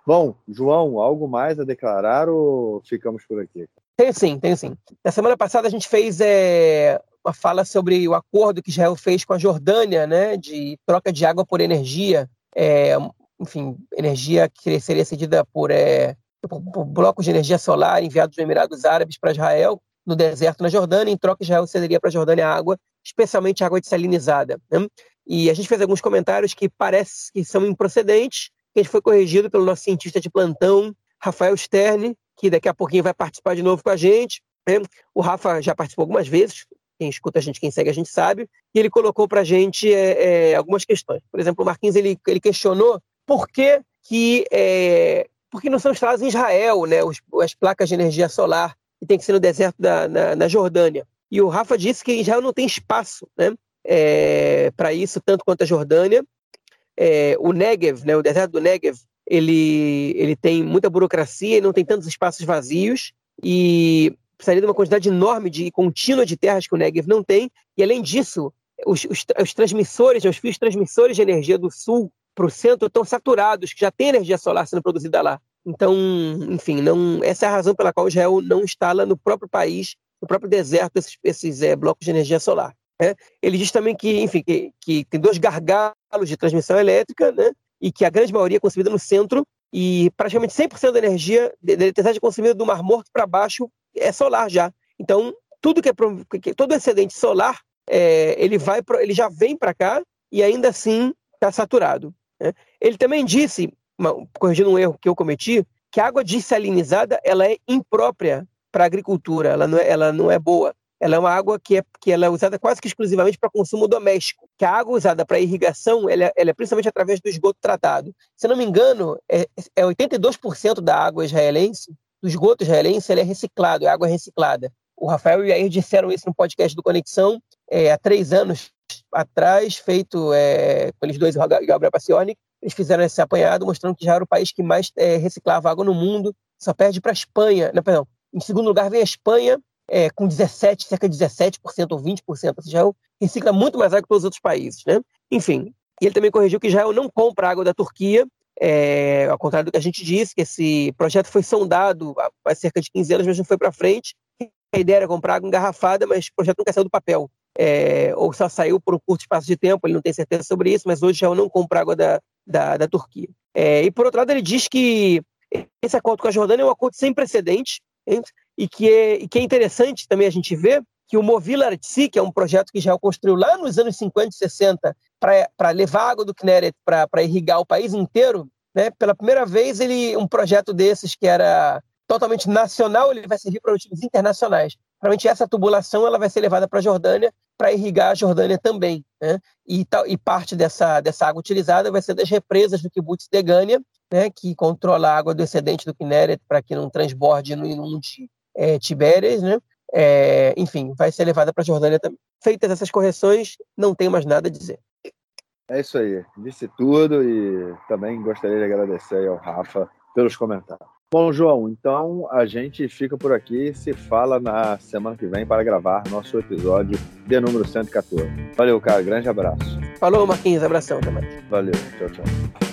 S1: Bom, João, algo mais a declarar ou ficamos por aqui?
S2: Tem sim, tem sim. Na semana passada a gente fez é, uma fala sobre o acordo que Israel fez com a Jordânia, né, de troca de água por energia, é, enfim, energia que seria cedida por, é, por, blocos de energia solar enviados dos Emirados Árabes para Israel, no deserto na Jordânia, em troca Israel cederia para a Jordânia água, especialmente água desalinizada. Né? E a gente fez alguns comentários que parece que são improcedentes, que a gente foi corrigido pelo nosso cientista de plantão, Rafael Stern, que daqui a pouquinho vai participar de novo com a gente. Né? O Rafa já participou algumas vezes, quem escuta a gente, quem segue a gente sabe, e ele colocou para a gente é, é, algumas questões. Por exemplo, o Marquinhos ele, ele questionou por que, que, é, por que não são instaladas em Israel né, os, as placas de energia solar e tem que ser no deserto da na, na Jordânia. E o Rafa disse que Israel não tem espaço né, é, para isso, tanto quanto a Jordânia. É, o Negev, né, o deserto do Negev, ele, ele tem muita burocracia e não tem tantos espaços vazios e precisaria de uma quantidade enorme de contínua de terras que o Negev não tem. E além disso, os, os, os transmissores, os fios transmissores de energia do sul para o centro estão saturados, que já tem energia solar sendo produzida lá. Então, enfim, não, essa é a razão pela qual Israel não instala no próprio país, no próprio deserto, esses, esses é, blocos de energia solar. Né? Ele diz também que, enfim, que, que, tem dois gargalos de transmissão elétrica, né? e que a grande maioria é consumida no centro, e praticamente 100% da energia da eletricidade consumida do Mar Morto para baixo é solar já. Então, tudo que é todo excedente solar, é, ele vai ele já vem para cá e ainda assim está saturado. Né? Ele também disse, corrigindo um erro que eu cometi, que a água desalinizada ela é imprópria para a agricultura, ela não é, ela não é boa ela é uma água que é, que ela é usada quase que exclusivamente para consumo doméstico. Que a água usada para irrigação, ela, é, ela, é principalmente através do esgoto tratado. Se não me engano, é, é 82% da água israelense, do esgoto israelense, ela é reciclado, é água reciclada. O Rafael e Jair disseram isso no podcast do Conexão é, há três anos atrás, feito é, com eles dois, o Gabriel Paciornik. Eles fizeram esse apanhado mostrando que já era o país que mais é, reciclava água no mundo, só perde para a Espanha. Não, perdão, em segundo lugar vem a Espanha é, com 17, cerca de 17% ou 20%. Israel recicla muito mais água que todos os outros países. Né? Enfim, ele também corrigiu que Israel não compra água da Turquia, é, ao contrário do que a gente disse, que esse projeto foi sondado há cerca de 15 anos, mas não foi para frente. A ideia era comprar água engarrafada, mas o projeto nunca saiu do papel. É, ou só saiu por um curto espaço de tempo, ele não tem certeza sobre isso, mas hoje Israel não compra água da, da, da Turquia. É, e por outro lado, ele diz que esse acordo com a Jordânia é um acordo sem precedentes, e que é, e que é interessante também a gente ver que o Movila Artsy, que é um projeto que Israel construiu lá nos anos 50 e 60 para levar água do Kinneret para irrigar o país inteiro, né? Pela primeira vez, ele um projeto desses que era totalmente nacional, ele vai servir para objetivos internacionais. Provavelmente essa tubulação ela vai ser levada para a Jordânia para irrigar a Jordânia também. Né? E, tal, e parte dessa, dessa água utilizada vai ser das represas do kibbutz de Gânia, né, que controla a água do excedente do Kinneret para que não transborde no inunde é, Tibérias. Né? É, enfim, vai ser levada para a Jordânia também. Feitas essas correções, não tem mais nada a dizer.
S1: É isso aí, disse tudo e também gostaria de agradecer ao Rafa pelos comentários. Bom, João, então a gente fica por aqui e se fala na semana que vem para gravar nosso episódio de número 114. Valeu, cara, grande abraço.
S2: Falou, Marquinhos, abração também.
S1: Valeu, tchau, tchau.